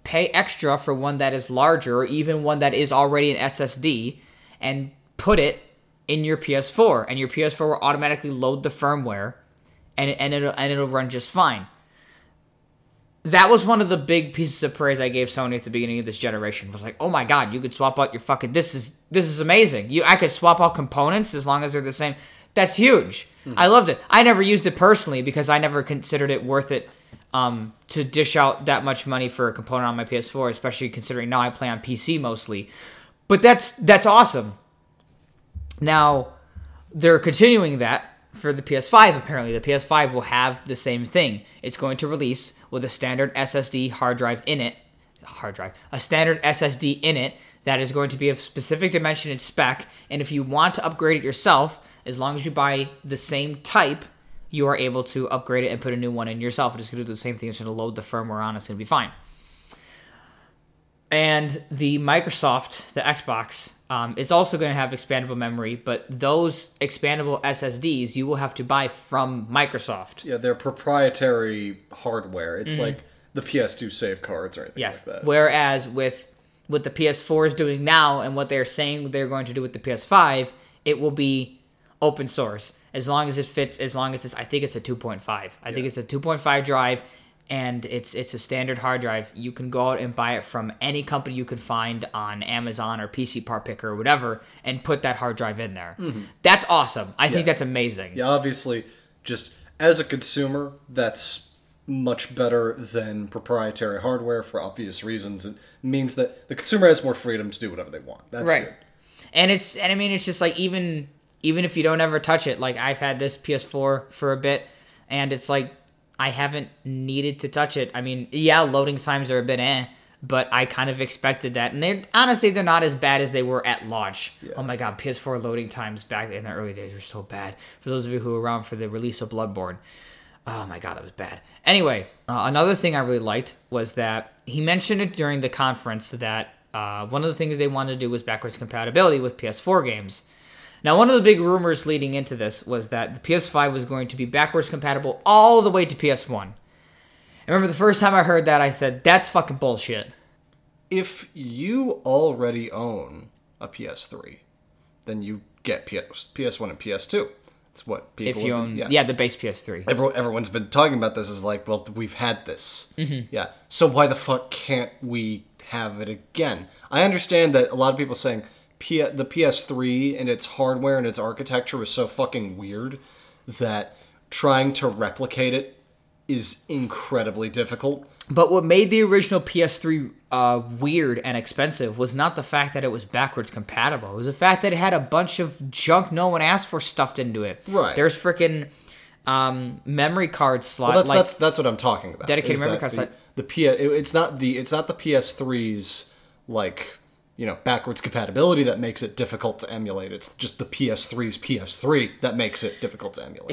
pay extra for one that is larger or even one that is already an SSD and put it in your PS4, and your PS4 will automatically load the firmware, and and it'll and it'll run just fine. That was one of the big pieces of praise I gave Sony at the beginning of this generation. Was like, oh my god, you could swap out your fucking this is this is amazing. You I could swap out components as long as they're the same. That's huge. I loved it. I never used it personally because I never considered it worth it um, to dish out that much money for a component on my PS4, especially considering now I play on PC mostly. But that's that's awesome. Now they're continuing that for the PS5. Apparently, the PS5 will have the same thing. It's going to release with a standard SSD hard drive in it. Hard drive, a standard SSD in it that is going to be of specific dimension and spec. And if you want to upgrade it yourself, as long as you buy the same type, you are able to upgrade it and put a new one in yourself. It's going to do the same thing. It's going to load the firmware on. It's going to be fine. And the Microsoft, the Xbox, um, is also going to have expandable memory, but those expandable SSDs you will have to buy from Microsoft. Yeah, they're proprietary hardware. It's like the PS2 save cards or anything Mm-hmm. Yes. like that. Whereas with what the PS4 is doing now and what they're saying they're going to do with the PS5, it will be open source as long as it fits. As long as it's, I think it's a 2.5. I think it's a 2.5 drive, and it's it's a standard hard drive. You can go out and buy it from any company you can find on Amazon or PC Part Picker or whatever, and put that hard drive in there. That's awesome. I think Mm-hmm. That's amazing. Yeah, obviously, just as a consumer, that's much better than proprietary hardware for obvious reasons. It means that the consumer has more freedom to do whatever they want. That's right good. and it's and i mean it's just like even even if you don't ever touch it like i've had this ps4 for a bit and it's like i haven't needed to touch it. I mean yeah loading times are a bit eh but i kind of expected that. And they're honestly they're not as bad as they were at launch. Oh my god ps4 loading times back in the early days were so bad. For those of you who were around for the release of bloodborne Oh my god, that was bad. Anyway, uh, another thing I really liked was that he mentioned it during the conference that uh, one of the things they wanted to do was backwards compatibility with PS4 games. Now, one of the big rumors leading into this was that the PS5 was going to be backwards compatible all the way to PS1. I remember the first time I heard that, I said, that's fucking bullshit. If you already own a PS3, then you get PS, PS1 and PS2. That's what people. If you own, yeah. the base PS3. Everyone, everyone's been talking about this is like, well, we've had this. Mm-hmm. Yeah. So why the fuck can't we have it again? I understand that a lot of people are saying P- the PS3 and its hardware and its architecture was so fucking weird that trying to replicate it is incredibly difficult. But what made the original PS3 uh, weird and expensive was not the fact that it was backwards compatible. It was the fact that it had a bunch of junk no one asked for stuffed into it. Right. There's freaking um, memory card slot. Well, that's like, that's that's what I'm talking about. Dedicated memory card the, slot. The P it- it's not the it's not the PS3's like you know backwards compatibility that makes it difficult to emulate. It's just the PS3's PS3 that makes it difficult to emulate.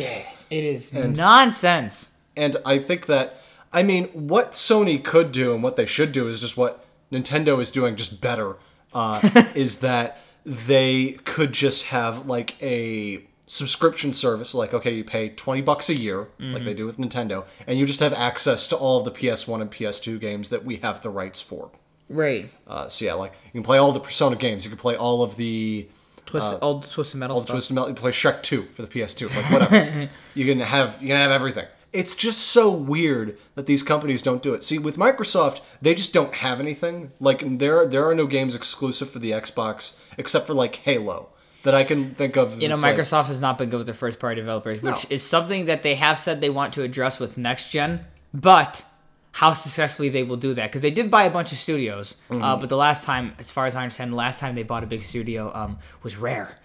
it is nonsense. And I think that I mean what Sony could do and what they should do is just what Nintendo is doing just better. Uh, is that they could just have like a subscription service like okay you pay 20 bucks a year like they do with Nintendo and you just have access to all of the PS1 and PS2 games that we have the rights for. Right. Uh, so yeah, like you can play all the Persona games, you can play all of the Twist, old Twisted Metal all the stuff. Twisted Metal. You can play Shrek Two for the PS2, like whatever. you can have you can have everything. It's just so weird that these companies don't do it. See, with Microsoft, they just don't have anything. Like there there are no games exclusive for the Xbox except for like Halo that I can think of. you know, It's like- Microsoft has not been good with their first party developers, which No. is something that they have said they want to address with next gen, but how successfully they will do that because they did buy a bunch of studios, Mm-hmm. uh, but the last time, as far as I understand, the last time they bought a big studio um, was Rare.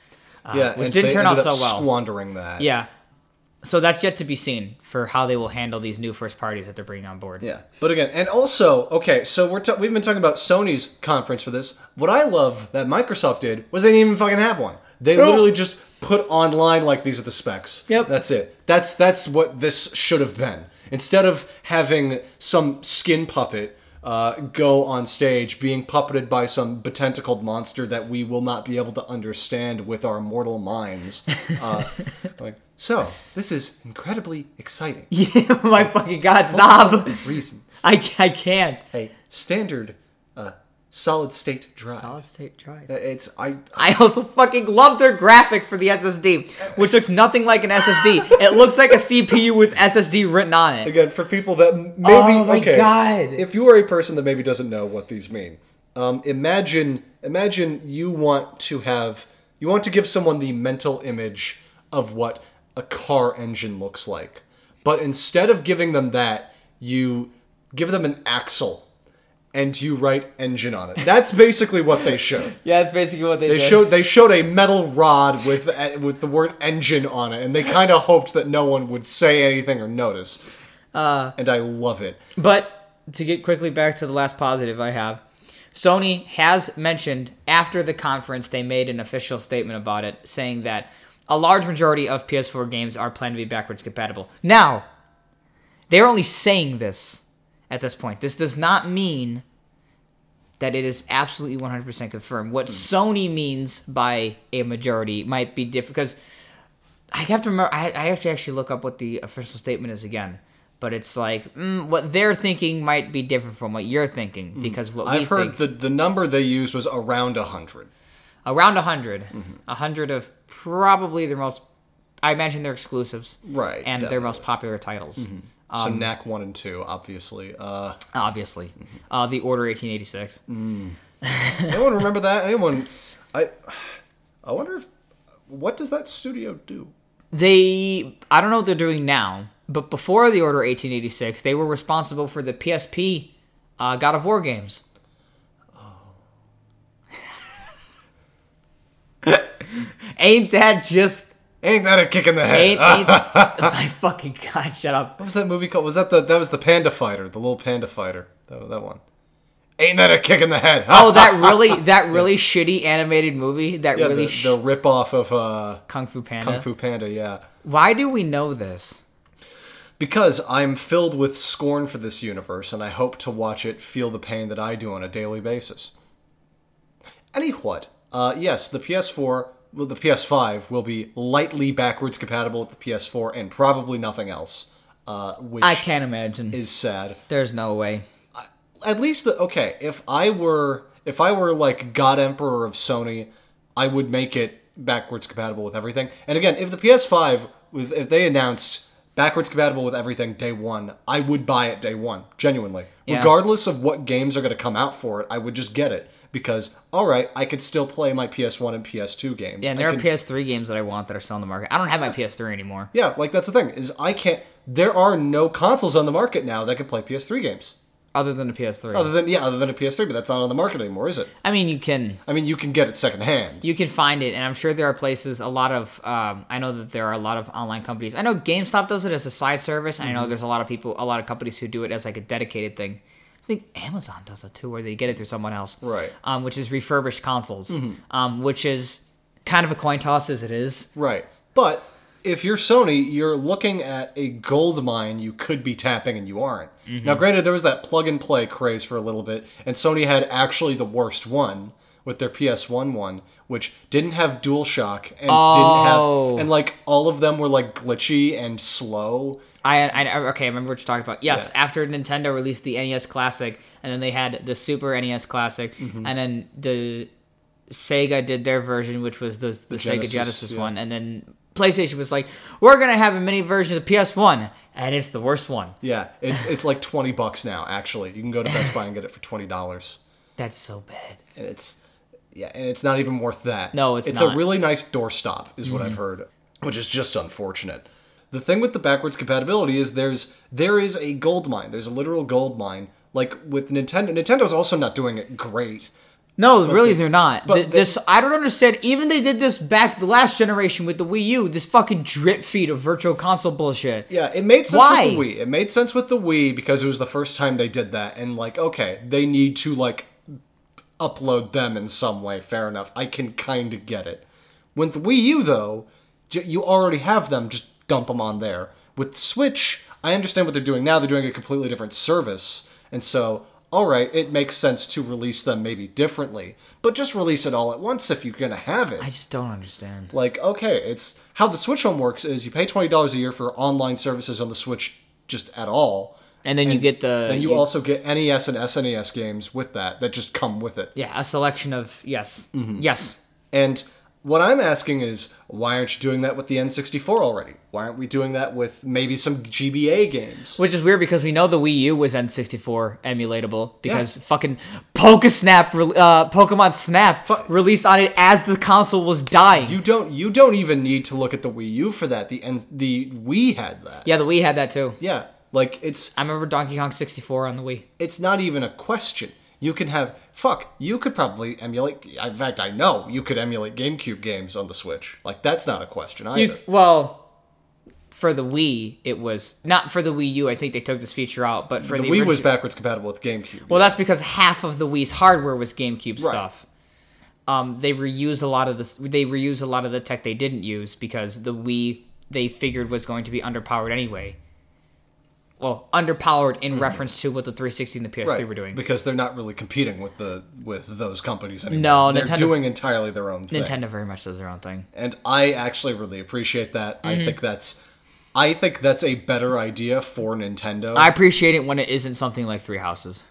Uh, yeah, which didn't turn out so well. Squandering that. Yeah, so that's yet to be seen for how they will handle these new first parties that they're bringing on board. Yeah, but again, and also, okay, so we're ta- we've been talking about Sony's conference for this. What I love that Microsoft did was they didn't even fucking have one. They literally just put online like these are the specs. Yep. That's it. That's that's what this should have been. Instead of having some skin puppet uh, go on stage being puppeted by some betentacled monster that we will not be able to understand with our mortal minds. Uh, like, so this is incredibly exciting. my fucking god, stop! Reasons. I, I can't. a standard solid state drive. Solid state drive. It's I I also fucking love their graphic for the SSD, which looks nothing like an SSD. It looks like a CPU with SSD written on it. again for people that maybe Oh my okay. God. If you are a person that maybe doesn't know what these mean, um, imagine imagine you want to have you want to give someone the mental image of what a car engine looks like, but instead of giving them that, you give them an axle. And you write engine on it. That's basically what they showed. Yeah, that's basically what they, They showed they showed a metal rod with uh, with the word engine on it, and they kind of hoped that no one would say anything or notice. Uh, and I love it. But to get quickly back to the last positive I have, Sony has mentioned after the conference they made an official statement about it, saying that a large majority of PS4 games are planned to be backwards compatible. Now, they're only saying this at this point. This does not mean that it is absolutely 100% confirmed. What Sony means by a majority might be different because I have to remember. I, I have to actually look up what the official statement is again. But it's like mm, what they're thinking might be different from what you're thinking because what I've heard think the the number they used was around hundred. around 100 Mm-hmm. a 100 of probably their most I imagine their exclusives Right, and their definitely. Mm-hmm. most popular titles so Um, Knack one and two, obviously. Uh, obviously uh, the Order 1886 anyone remember that? Anyone? I I wonder if what does that studio do? they I don't know what they're doing now but before the Order 1886 they were responsible for the PSP uh, God of War games Ain't that just Ain't that a kick in the head? ain't, ain't my fucking god shut up what was that movie called? Was that the that was the Panda Fighter, the little Panda Fighter? That that one. Ain't that a kick in the head? Oh, that really that really shitty animated movie. That yeah, really the, sh- the rip off of uh, Kung Fu Panda. Kung Fu Panda. Yeah. Why do we know this? Because I'm filled with scorn for this universe, and I hope to watch it feel the pain that I do on a daily basis. Anywhat, uh, yes, the PS4, well, the PS5 will be lightly backwards compatible with the PS4 and probably nothing else, uh, which I can't imagine. is sad. There's no way. At least, the, okay, if I were if I were like God Emperor of Sony, I would make it backwards compatible with everything. And again, if the PS5 was if they announced backwards compatible with everything day one, I would buy it day one, genuinely. Yeah. Regardless of what games are going to come out for it, I would just get it because all right, I could still play my PS1 and PS2 games. Yeah, and I there are can- PS3 games that I want that are still on the market. I don't have my PS3 anymore. yeah, like that's the thing is I can't. There are no consoles on the market now that can play PS3 games. Other than a PS3. Other than yeah, other than a PS3, but that's not on the market anymore, is it? I mean, you can I mean, you can get it secondhand. you can find it, and I'm sure there are places. A lot of um, I know that there are a lot of online companies. I know GameStop does it as a side service, and I Mm-hmm. know there's a lot of people, a lot of companies who do it as like a dedicated thing. I think Amazon does it too, where they get it through someone else, Right. Um, which is refurbished consoles, um, which is kind of a coin toss as it is. Right. But if you're Sony, you're looking at a gold mine you could be tapping and you aren't. Now, granted, there was that plug and play craze for a little bit, and Sony had actually the worst one with their PS1 one, which didn't have DualShock and Oh. didn't have, and like all of them were like glitchy and slow. I, I okay, I remember what you're talking about. Yes, Yeah. after Nintendo released the NES Classic, and then they had the Super NES Classic, Mm-hmm. and then the Sega did their version, which was the, the, Sega Genesis, Genesis yeah. one, and then PlayStation was like, "We're gonna have a mini version of the PS1," and it's the worst one. Yeah, it's it's like twenty bucks now. Actually, you can go to Best Buy and get it for twenty dollars. That's so bad. and it's yeah, and it's not even worth that. No, it's it's not. a really nice doorstop, is what I've heard, which is just unfortunate. The thing with the backwards compatibility is there's there is a gold mine. There's a literal gold mine. Like with Nintendo, Nintendo's also not doing it great. No, really, they're not. but Th- they- this I don't understand. Even they did this back the last generation with the Wii U. This fucking drip feed of virtual console bullshit. Yeah, it made sense Why? with the Wii. It made sense with the Wii because it was the first time they did that, and like, okay, they need to like upload them in some way. Fair enough. I can kind of get it. With the Wii U though, j- you already have them. Just dump them on there. With Switch, I understand what they're doing now. They're doing a completely different service, and so. All right, it makes sense to release them maybe differently, but just release it all at once if you're gonna have it. I just don't understand. Like, okay, it's how the Switch Home works is you pay twenty dollars a year for online services on the Switch just at all, And then you get the Then you also get NES and SNES games with that that just come with it. yeah a selection of yes Mm-hmm. yes And what I'm asking is, why aren't you doing that with the N64 already? Why aren't we doing that with maybe some GBA games? Which is weird because we know the Wii U was N64 emulatable because fucking Pokesnap, uh, Pokemon Snap Fu- released on it as the console was dying. You don't you don't even need to look at the Wii U for that. The N- the Wii had that. yeah, the Wii had that too. Yeah, like it's I remember Donkey Kong 64 on the Wii. it's not even a question. You can have fuck. You could probably emulate. In fact, I know you could emulate GameCube games on the Switch. Like that's not a question either. You, well, for the Wii, it was not for the Wii U. I think they took this feature out, but for the the, Wii was backwards compatible with GameCube. Well, that's because half of the Wii's hardware was GameCube Right. stuff. Um, they reuse a lot of this. They reuse a lot of the tech they didn't use because the Wii they figured was going to be underpowered anyway. Well, underpowered in reference to what the 360 and the PS3 Mm-hmm. right, were doing. because they're not really competing with the with those companies anymore. No, they're Nintendo- doing entirely their own thing. Nintendo very much does their own thing. and I actually really appreciate that. Mm-hmm. I think that's I think that's a better idea for Nintendo. I appreciate it when it isn't something like Three Houses.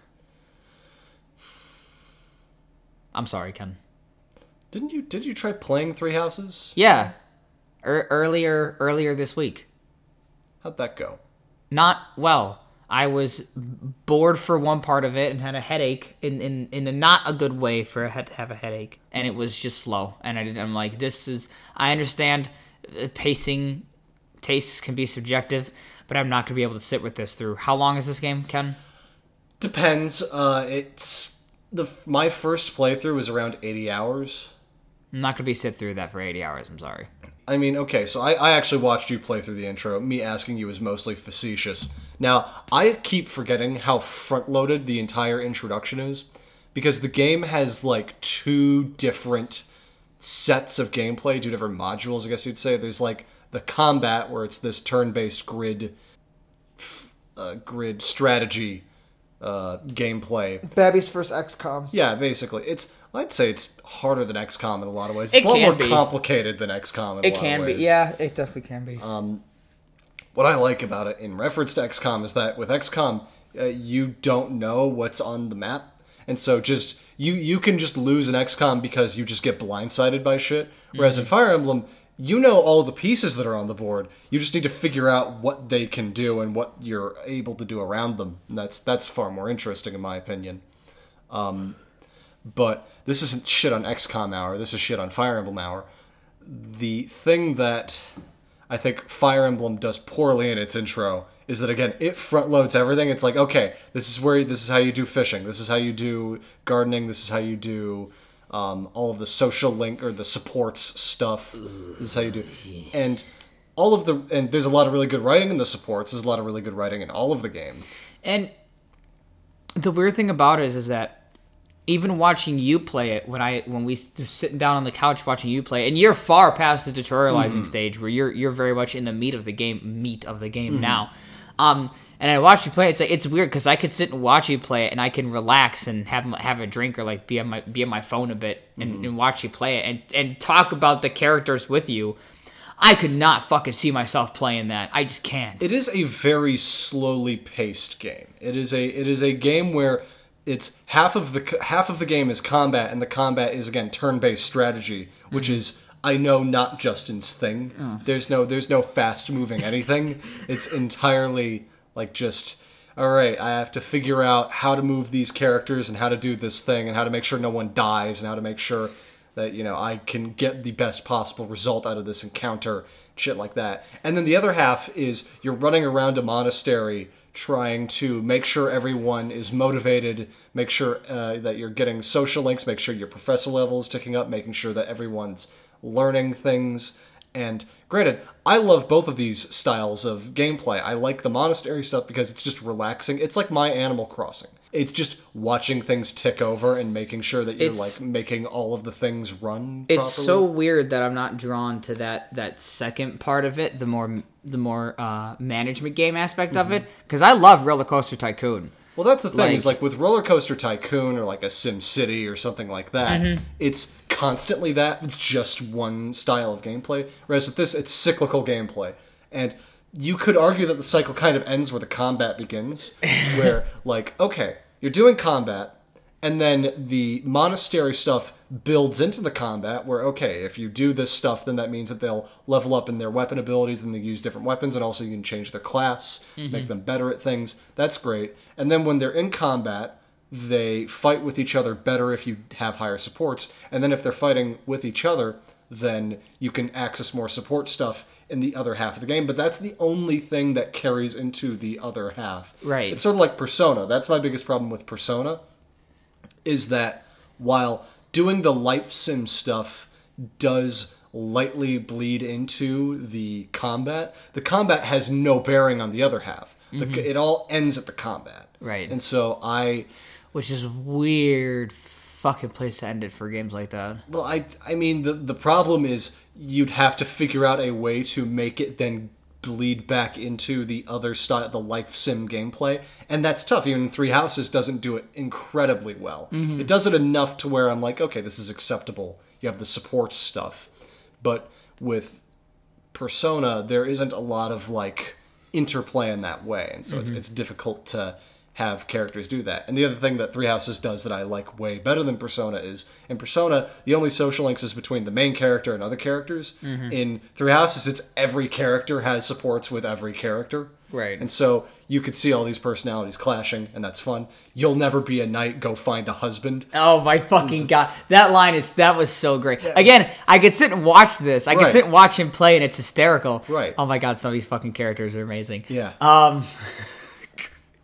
I'm sorry, Ken. Didn't you did you try playing Three Houses? Yeah, er- earlier earlier this week. How'd that go? Not well. I was bored for one part of it and had a headache in, in, in a not a good way for a head to have a headache and it was just slow and I did, I'm like this is I understand uh, pacing tastes can be subjective but I'm not gonna be able to sit with this through how long is this game Ken Depends. Uh, it's the my first playthrough was around eighty hours. I'm not gonna be sit through that for 80 hours I'm sorry I mean, okay, so I, I actually watched you play through the intro. Me asking you is mostly facetious. Now, I keep forgetting how front loaded the entire introduction is because the game has like two different sets of gameplay, two different modules, I guess you'd say. There's like the combat, where it's this turn based grid, uh, grid strategy uh, gameplay. Babby's first XCOM. Yeah, basically, it's I'd say it's harder than XCOM in a lot of ways. It's It a lot more be. complicated than XCOM in a it can be yeah it definitely can be What I like about it in reference to XCOM is that with XCOM, uh, you don't know what's on the map, and so just you you can just lose an XCOM because you just get blindsided by shit. Whereas in Fire Emblem, you know all the pieces that are on the board. You just need to figure out what they can do and what you're able to do around them. And that's that's far more interesting in my opinion. Um, but this isn't shit on XCOM hour. This is shit on Fire Emblem hour. The thing that I think Fire Emblem does poorly in its intro is that again it front loads everything. It's like okay, this is where this is how you do fishing. This is how you do gardening. This is how you do um, all of the social link or the supports stuff. This is how you do and all of the and there's a lot of really good writing in the supports. There's a lot of really good writing in all of the game. And the weird thing about it is, is that even watching you play it when I when we sitting down on the couch watching you play, and you're far past the tutorializing mm. stage where you're you're very much in the meat of the game, meat of the game mm. now. Um, and I watch you play. It's like it's weird because I could sit and watch you play it, and I can relax and have have a drink or like be on my be on my phone a bit and, mm. and watch you play it and and talk about the characters with you. I could not fucking see myself playing that. I just can't. It is a very slowly paced game. It is a it is a game where it's half of the half of the game is combat, and the combat is again turn based strategy, which mm-hmm. is I know not Justin's thing. Oh. There's no there's no fast moving anything. it's entirely like just all right. I have to figure out how to move these characters and how to do this thing and how to make sure no one dies and how to make sure that you know I can get the best possible result out of this encounter, shit like that. And then the other half is you're running around a monastery trying to make sure everyone is motivated, make sure uh, that you're getting social links, make sure your professor level is ticking up, making sure that everyone's learning things. And granted, I love both of these styles of gameplay. I like the monastery stuff because it's just relaxing. It's like my Animal Crossing. It's just watching things tick over and making sure that you're It's- like making all of the things run. it's properly. so weird that I'm not drawn to that that second part of it, the more the more uh, management game aspect of it, because I love Roller Coaster Tycoon. Well, that's the thing Like- is like with Roller Coaster Tycoon or like a Sim City or something like that, Mm-hmm. it's constantly that. It's just one style of gameplay. Whereas with this, it's cyclical gameplay, and you could argue that the cycle kind of ends where the combat begins, where like okay, you're doing combat, and then the monastery stuff builds into the combat. Where okay, if you do this stuff, then that means that they'll level up in their weapon abilities, and they use different weapons, and also you can change their class, mm-hmm. make them better at things. That's great. And then when they're in combat, they fight with each other better if you have higher supports, and then if they're fighting with each other, then you can access more support stuff in the other half of the game. But that's the only thing that carries into the other half. Right. It's sort of like Persona. That's my biggest problem with Persona, is that while doing the life sim stuff does lightly bleed into the combat, the combat has no bearing on the other half. The, mm-hmm. it all ends at the combat. Right. And so I Which is weird fucking place to end it for games like that. Well, I I mean the the problem is you'd have to figure out a way to make it then bleed back into the other style, the life sim gameplay, and that's tough. Even Three Houses doesn't do it incredibly well. Mm-hmm. It does it enough to where I'm like, okay, this is acceptable. You have the support stuff, but with Persona, there isn't a lot of like interplay in that way, and so it's mm-hmm. it's difficult to have characters do that. And the other thing that Three Houses does that I like way better than Persona is in Persona, the only social links is between the main character and other characters. In Three Houses, it's every character has supports with every character. Right. And so you could see all these personalities clashing, and that's fun. You'll never be a knight, go find a husband. Oh my fucking god! That line is that was so great. Again, I could sit and watch this. I could Right. sit and watch him play, and it's hysterical. Right. Oh my god! Some of these fucking characters are amazing. Yeah. Um,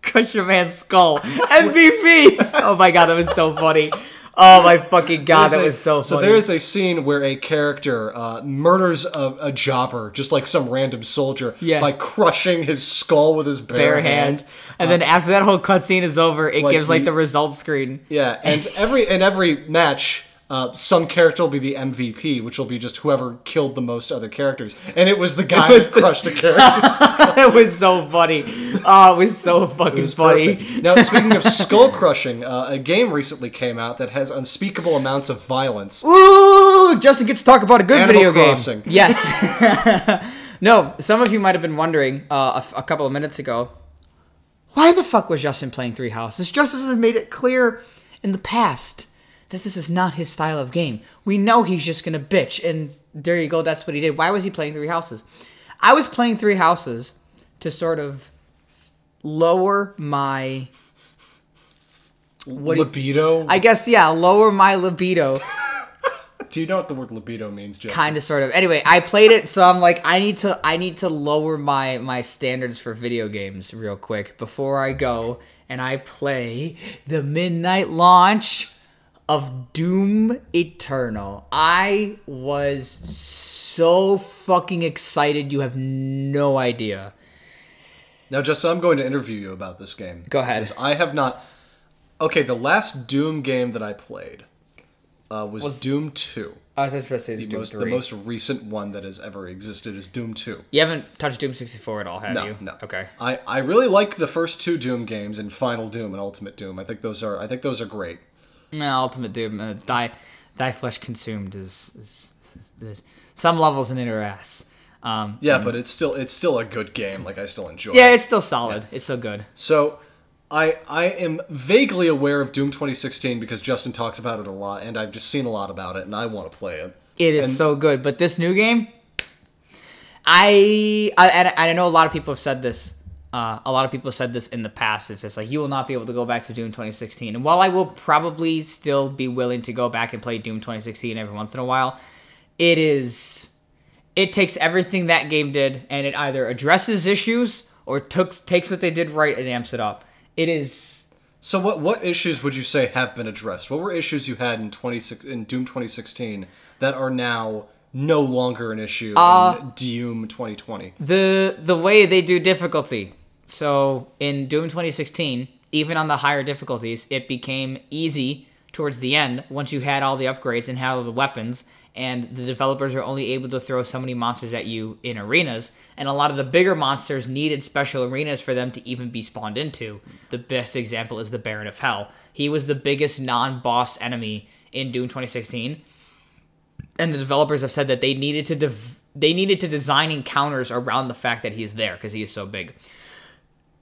Crush your man's skull. MVP. oh my god, that was so funny. Oh my fucking god, that a- was so funny. So there is a scene where a character uh, murders a, a jobber, just like some random soldier, Yeah. by crushing his skull with his bare, bare hand. And then after that whole cutscene is over, it like gives like the- the results screen. Yeah, and every in every match, uh, some character will be the MVP, which will be just whoever killed the most other characters, and it was the guy who crushed a character. it was so funny. Oh, it was so fucking funny. Perfect. Now, speaking of skull crushing, uh, a game recently came out that has unspeakable amounts of violence. Ooh, Justin gets to talk about a good Animal video Crossing. game. Yes. no, some of you might have been wondering uh, a, f- a couple of minutes ago, why the fuck was Justin playing Three Houses? Justin has made it clear in the past that this is not his style of game. We know he's just gonna bitch, and there you go. That's what he did. Why was he playing Three Houses? I was playing Three Houses to sort of lower my what do you- libido. I guess yeah, lower my libido. Do you know what the word libido means, Jeff? kind of sort of anyway i played it so i'm like i need to i need to lower my my standards for video games real quick before i go and i play the midnight launch of doom eternal i was so fucking excited you have no idea Now, Justin, I'm going to interview you about this game. Go ahead. Because I have not. Okay, the last Doom game that I played uh, was, Was- Doom 2. i was just supposed to say The doom most, 3 the most recent one that has ever existed is Doom 2. you haven't touched doom 64 at all have No, you no. okay I, I really like the first two Doom games and Final Doom and Ultimate Doom. I think those are I think those are great. No, Ultimate Doom, uh, thy, thy flesh consumed is, is, is, is some levels in inner ass. Um, Yeah, but it's still it's still a good game. Like I still enjoy. yeah, it. it's still solid. It's still good. So I I am vaguely aware of Doom 2016 because Justin talks about it a lot, and I've just seen a lot about it, and I want to play it. It is And- so good. But this new game, I, I and I know a lot of people have said this. Uh, a lot of people said this in the past. It's just like you will not be able to go back to Doom 2016. And while I will probably still be willing to go back and play Doom 2016 every once in a while, it is it takes everything that game did and it either addresses issues or took takes what they did right and amps it up. It is So what what issues would you say have been addressed? What were issues you had in 26 in Doom 2016 that are now no longer an issue Uh, in Doom 2020? the the way they do difficulty. So in Doom 2016, even on the higher difficulties, it became easy towards the end once you had all the upgrades and had all the weapons. And the developers are only able to throw so many monsters at you in arenas. And a lot of the bigger monsters needed special arenas for them to even be spawned into. The best example is the Baron of Hell. He was the biggest non boss enemy in Doom 2016 and the developers have said that they needed to dev- they needed to design encounters around the fact that he is there because he is so big.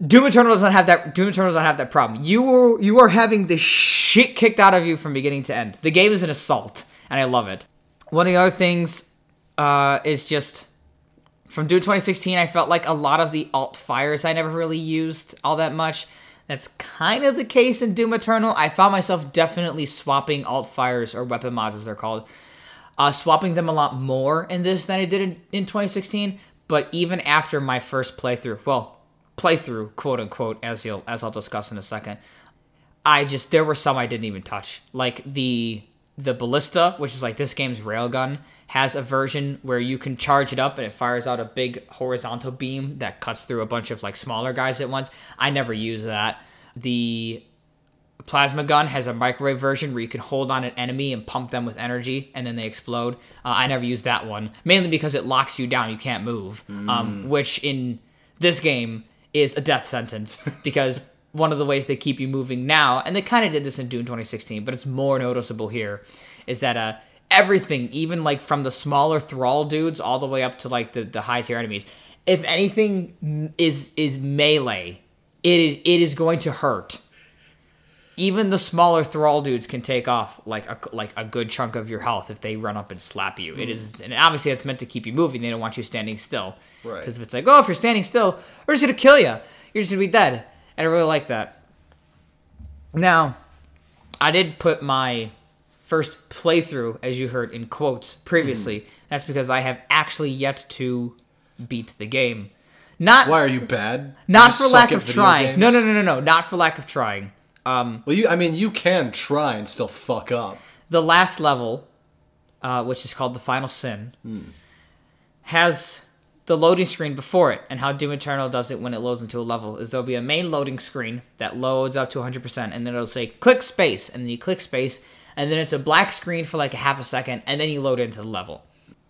Doom Eternal doesn't have that. Doom Eternal doesn't have that problem. You you are having the shit kicked out of you from beginning to end. The game is an assault, and I love it. One of the other things uh, is just from Doom 2016. I felt like a lot of the alt fires I never really used all that much. That's kind of the case in Doom Eternal. I found myself definitely swapping alt fires or weapon mods as they're called, uh, swapping them a lot more in this than I did in, in 2016. But even after my first playthrough, well, playthrough, quote unquote, as you'll as I'll discuss in a second, I just there were some I didn't even touch, like the the ballista, which is like this game's railgun, has a version where you can charge it up and it fires out a big horizontal beam that cuts through a bunch of like smaller guys at once. I never use that. The plasma gun has a microwave version where you can hold on an enemy and pump them with energy and then they explode. Uh, I never use that one mainly because it locks you down. You can't move, um, which in this game is a death sentence because one of the ways they keep you moving now, and they kind of did this in Doom 2016, but it's more noticeable here, is that uh, everything, even like from the smaller thrall dudes all the way up to like the, the high tier enemies, if anything is is melee, it is it is going to hurt. Even the smaller thrall dudes can take off like a like a good chunk of your health if they run up and slap you. It hmm. is, and obviously it's meant to keep you moving. They don't want you standing still. Right. Because if it's like, oh, if you're standing still, we're just gonna kill you. You're just gonna be dead. And I really like that. Now, I did put my first playthrough, as you heard in quotes previously. Hmm. That's because I have actually yet to beat the game. Not Why are you bad? Not just for lack of trying. games? No, no, no, no, no. Not for lack of trying. Um, Well, you. I mean, you can try and still fuck up. the last level, uh, which is called the Final Sin, has the loading screen before it. And how Doom Eternal does it when it loads into a level is there'll be a main loading screen that loads up to 100%, and then it'll say click space, and then you click space, and then it's a black screen for like a half a second, and then you load into the level.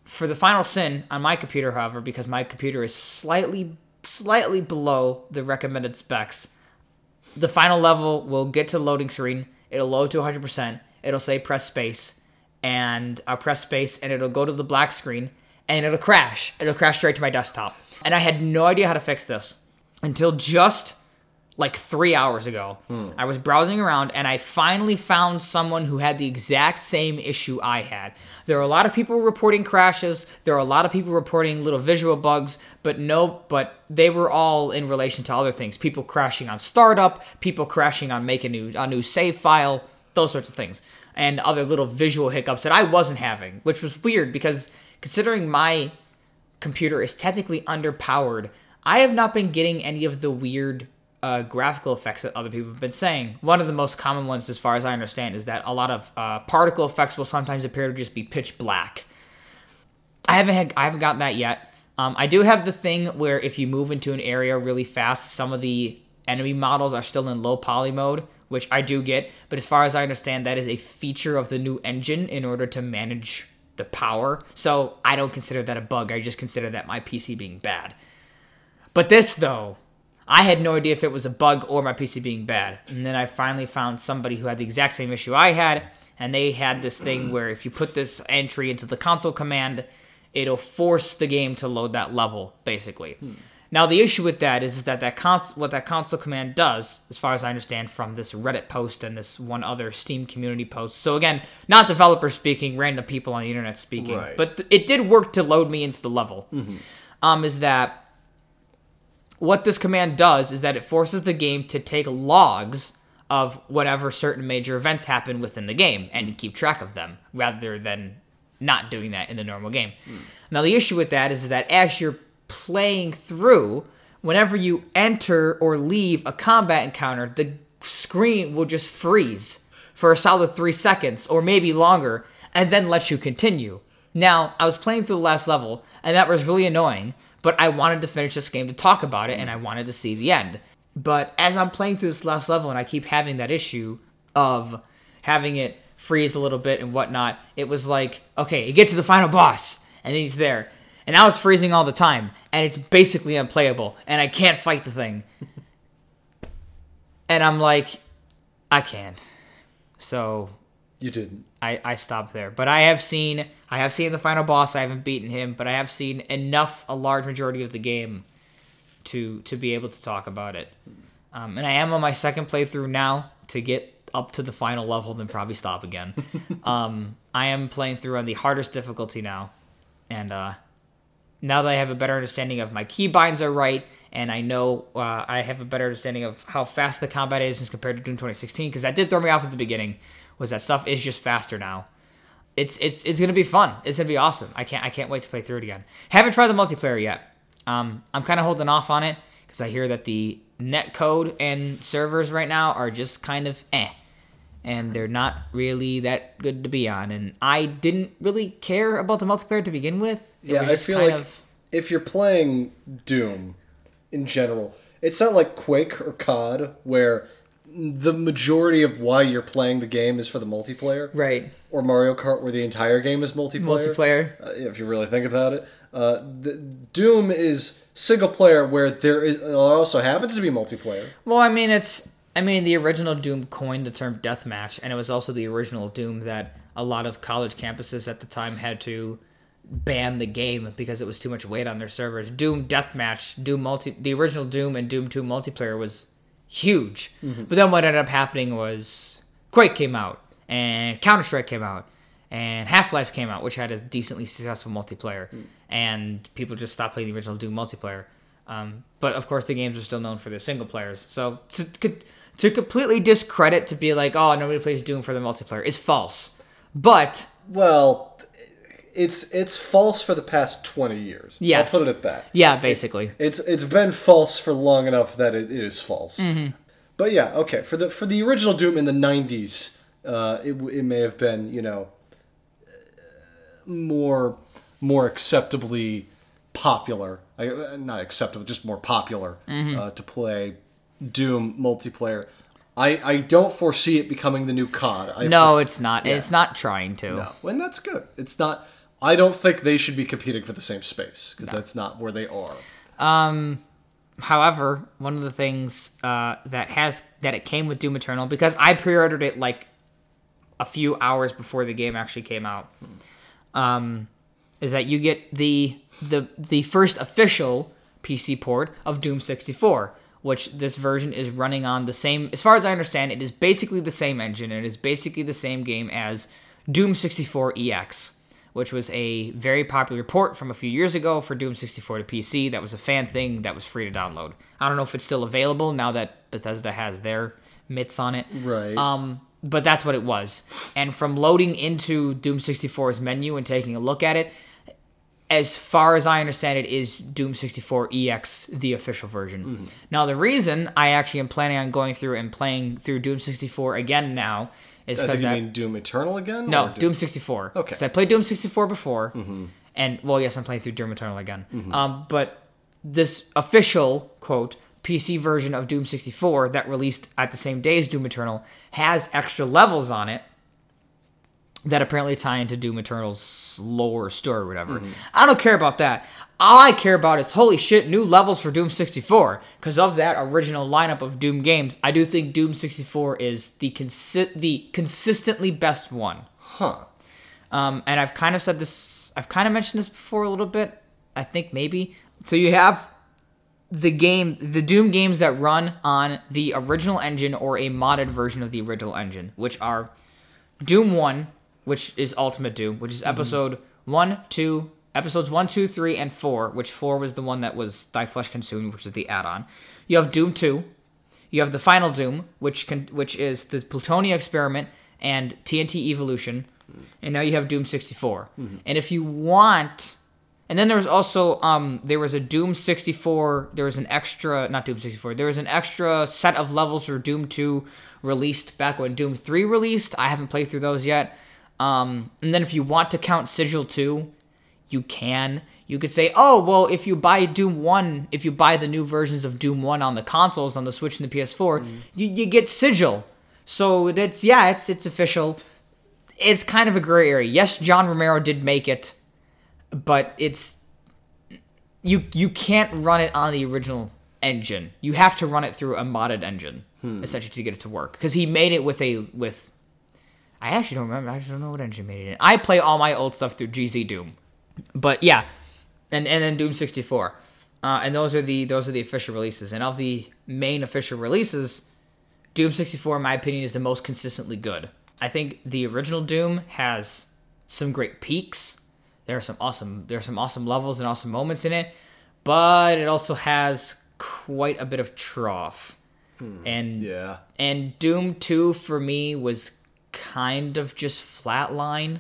For the Final Sin on my computer, however, because my computer is slightly slightly below the recommended specs, the final level will get to the loading screen. It'll load to 100%. It'll say press space, and I'll press space, and it'll go to the black screen, and it'll crash. It'll crash straight to my desktop. And I had no idea how to fix this until just like three hours ago. I was browsing around and I finally found someone who had the exact same issue I had. There are a lot of people reporting crashes. There are a lot of people reporting little visual bugs, but no, but they were all in relation to other things. People crashing on startup, people crashing on make a new a new save file, those sorts of things, and other little visual hiccups that I wasn't having, which was weird because considering my computer is technically underpowered, I have not been getting any of the weird uh, graphical effects that other people have been saying. One of the most common ones, as far as I understand, is that a lot of uh, particle effects will sometimes appear to just be pitch black. I haven't had, I haven't gotten that yet. Um, I do have the thing where if you move into an area really fast, some of the enemy models are still in low poly mode, which I do get. But as far as I understand, that is a feature of the new engine in order to manage the power. So I don't consider that a bug. I just consider that my PC being bad. But this though, I had no idea if it was a bug or my PC being bad. And then I finally found somebody who had the exact same issue I had, and they had this thing where if you put this entry into the console command, it'll force the game to load that level, basically. Now the issue with that is that that cons- what that console command does, as far as I understand from this Reddit post and this one other Steam community post. So again, not developers speaking, random people on the internet speaking, Right. but th- it did work to load me into the level. Um, is that what this command does is that it forces the game to take logs of whatever certain major events happen within the game and keep track of them rather than not doing that in the normal game. Hmm. Now the issue with that is that as you're playing through, whenever you enter or leave a combat encounter, the screen will just freeze for a solid 3 seconds or maybe longer and then let you continue. Now, I was playing through the last level and that was really annoying, but I wanted to finish this game to talk about it and I mm. wanted to see the end. But as I'm playing through this last level and I keep having that issue of having it freeze a little bit and whatnot, it was like, okay, you get to the final boss and he's there. And now it's freezing all the time and it's basically unplayable and I can't fight the thing. and I'm like, I can't. So You didn't. I, I stopped there. But I have seen I have seen the final boss. I haven't beaten him, but I have seen enough a large majority of the game to to be able to talk about it. Um, and I am on my second playthrough now to get up to the final level, then probably stop again. um, I am playing through on the hardest difficulty now, and uh, now that I have a better understanding of my keybinds are right, and I know uh, I have a better understanding of how fast the combat is as compared to Doom 2016, because that did throw me off at the beginning. Was that stuff is just faster now? It's it's it's gonna be fun. It's gonna be awesome. I can't I can't wait to play through it again. Haven't tried the multiplayer yet. Um, I'm kind of holding off on it because I hear that the net code and servers right now are just kind of eh and they're not really that good to be on. And I didn't really care about the multiplayer to begin with. It Yeah, I feel kind like of- if you're playing Doom in general, it's not like Quake or COD where the majority of why you're playing the game is for the multiplayer, right or Mario Kart where the entire game is multiplayer. multiplayer. uh, if you really think about it. Uh, the, Doom is single player where there is it also happens to be multiplayer. Well, I mean, it's. I mean, the original Doom coined the term deathmatch, and it was also the original Doom that a lot of college campuses at the time had to ban the game because it was too much weight on their servers. Doom deathmatch, Doom multi, the original Doom and Doom Two multiplayer was huge, but then what ended up happening was Quake came out, and Counter Strike came out, and Half Life came out, which had a decently successful multiplayer, and people just stopped playing the original Doom multiplayer. Um, but of course, the games are still known for their single players. So to, to completely discredit to be like, oh, nobody plays Doom for the multiplayer is false. But Well, it's it's false for the past twenty years. Yes. I'll put it at that. yeah, basically, It's it's been false for long enough that it is false. Mm-hmm. But yeah, okay. For the for the original Doom in the '90s, uh, it it may have been you know more more acceptably popular. I, not acceptable, just more popular Mm-hmm. uh, to play Doom multiplayer. I, I don't foresee it becoming the new COD. I no, it's not. Yeah. It's not trying to. no, and that's good. It's not. I don't think they should be competing for the same space because that's not where they are. However, one of the things uh, that has that it came with Doom Eternal because I pre-ordered it like a few hours before the game actually came out, um, is that you get the the the first official PC port of Doom 64, which this version is running on the same. As far as I understand, it is basically the same engine. and It is basically the same game as Doom 64 EX which was a very popular port from a few years ago for Doom 64 to PC. That was a fan thing that was free to download. I don't know if it's still available now that Bethesda has their mitts on it. Right. Um, but that's what it was. And from loading into Doom 64's menu and taking a look at it, as far as I understand it, is Doom 64 EX the official version. Mm-hmm. Now, the reason I actually am planning on going through and playing through Doom 64 again now is I uh, because you that. mean Doom Eternal again? No, or Doom 64. Okay. Because I played Doom 64 before, mm-hmm. and well, yes, I'm playing through Doom Eternal again. Mm-hmm. Um, but this official quote PC version of Doom 64 that released at the same day as Doom Eternal has extra levels on it that apparently tie into Doom Eternal's lore story or whatever. I don't care about that. All I care about is holy shit, new levels for Doom 64. Because of that original lineup of Doom games, I do think Doom 64 is the consi- the consistently best one. Huh. Um, and I've kind of said this, I've kind of mentioned this before a little bit. I think maybe. So you have the game, the Doom games that run on the original engine or a modded version of the original engine, which are Doom 1, which is Ultimate Doom, which is mm-hmm. episode 1, 2, episodes 1, 2, 3, and 4, which 4 was the one that was Thy Flesh Consumed, which is the add on. You have Doom 2, you have the Final Doom, which can, which is the Plutonia Experiment and TNT Evolution, mm. and now you have Doom 64. Mm-hmm. And if you want, and then there was also um there was a Doom 64, there was an extra not Doom 64, there was an extra set of levels for Doom 2 released back when Doom 3 released. I haven't played through those yet. Um, and then if you want to count Sigil 2, you can. You could say, oh, well, if you buy Doom 1, if you buy the new versions of Doom 1 on the consoles, on the Switch and the PS4, you, you get Sigil. So that's, yeah, it's, it's official. It's kind of a gray area. Yes, John Romero did make it, but it's, you, you can't run it on the original engine. You have to run it through a modded engine, essentially, to get it to work. Because he made it with a, with, I actually don't remember. I actually don't know what engine made it in. I play all my old stuff through GZ Doom, but yeah, and and then Doom 64, uh, and those are the those are the official releases. And of the main official releases, Doom 64, in my opinion, is the most consistently good. I think the original Doom has some great peaks. There are some awesome there are some awesome levels and awesome moments in it, but it also has quite a bit of trough. And Yeah. and Doom 2 for me was kind of just flatline.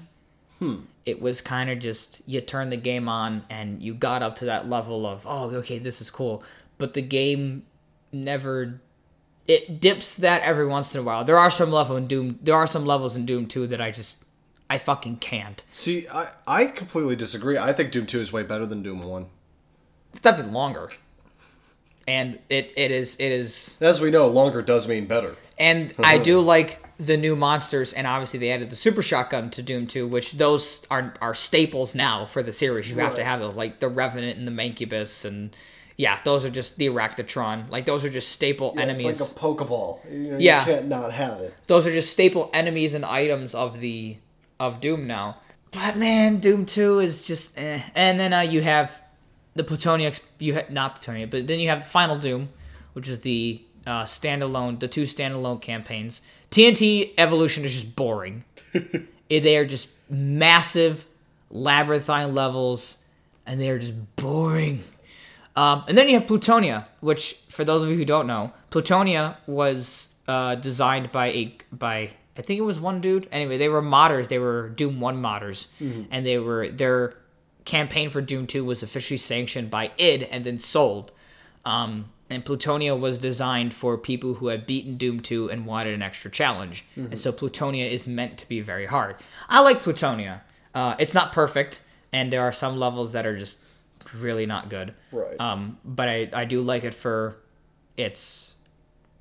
Hmm. It was kind of just you turn the game on and you got up to that level of, oh, okay, this is cool. But the game never it dips that every once in a while. There are some level in Doom there are some levels in Doom 2 that I just I fucking can't. See, I, I completely disagree. I think Doom 2 is way better than Doom 1. It's definitely longer. And it, it is it is As we know, longer does mean better. And I do like the new monsters, and obviously they added the super shotgun to Doom 2, which those are are staples now for the series. You have to have those, like the Revenant and the Mancubus, and yeah, those are just the Arachnotron. Like those are just staple enemies. It's like a Pokeball. You know, Yeah. you can't not have it. those are just staple enemies and items of the of Doom now. But man, Doom 2 is just eh. And then uh, you have the Plutonia, ex- you ha- not Plutonia, but then you have the Final Doom, which is the uh, standalone, the two standalone campaigns. TNT Evolution is just boring. They are just massive labyrinthine levels, and they are just boring. Um, and then you have Plutonia, which, for those of you who don't know, Plutonia was uh, designed by a by I think it was one dude. Anyway, they were modders. They were Doom One modders, and they were their campaign for Doom Two was officially sanctioned by id and then sold. Um, and Plutonia was designed for people who had beaten Doom 2 and wanted an extra challenge. And so Plutonia is meant to be very hard. I like Plutonia. Uh, it's not perfect, and there are some levels that are just really not good. Right. Um, but I, I do like it for its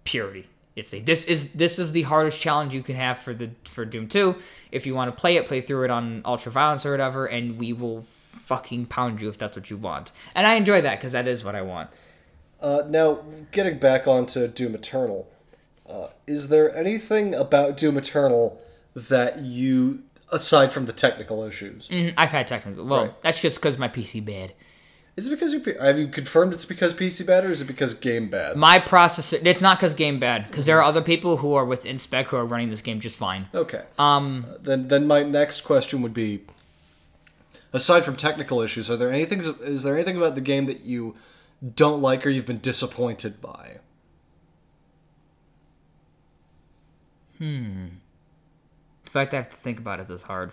purity. It's a, this is this is the hardest challenge you can have for the for Doom 2. If you want to play it, play through it on Ultra Violence or whatever, and we will fucking pound you if that's what you want. And I enjoy that because that is what I want. Uh, now, getting back onto Doom Eternal, uh, is there anything about Doom Eternal that you, aside from the technical issues, Mhm, I've had technical. Well, Right. that's just because my PC bad. is it because you have you confirmed it's because PC bad or is it because game bad? My processor. It's not because game bad. Because there are other people who are within spec who are running this game just fine. Okay. Um, Uh, then then my next question would be aside from technical issues are there anything is there anything about the game that you don't like or you've been disappointed by Hmm. the fact I have to think about it is hard.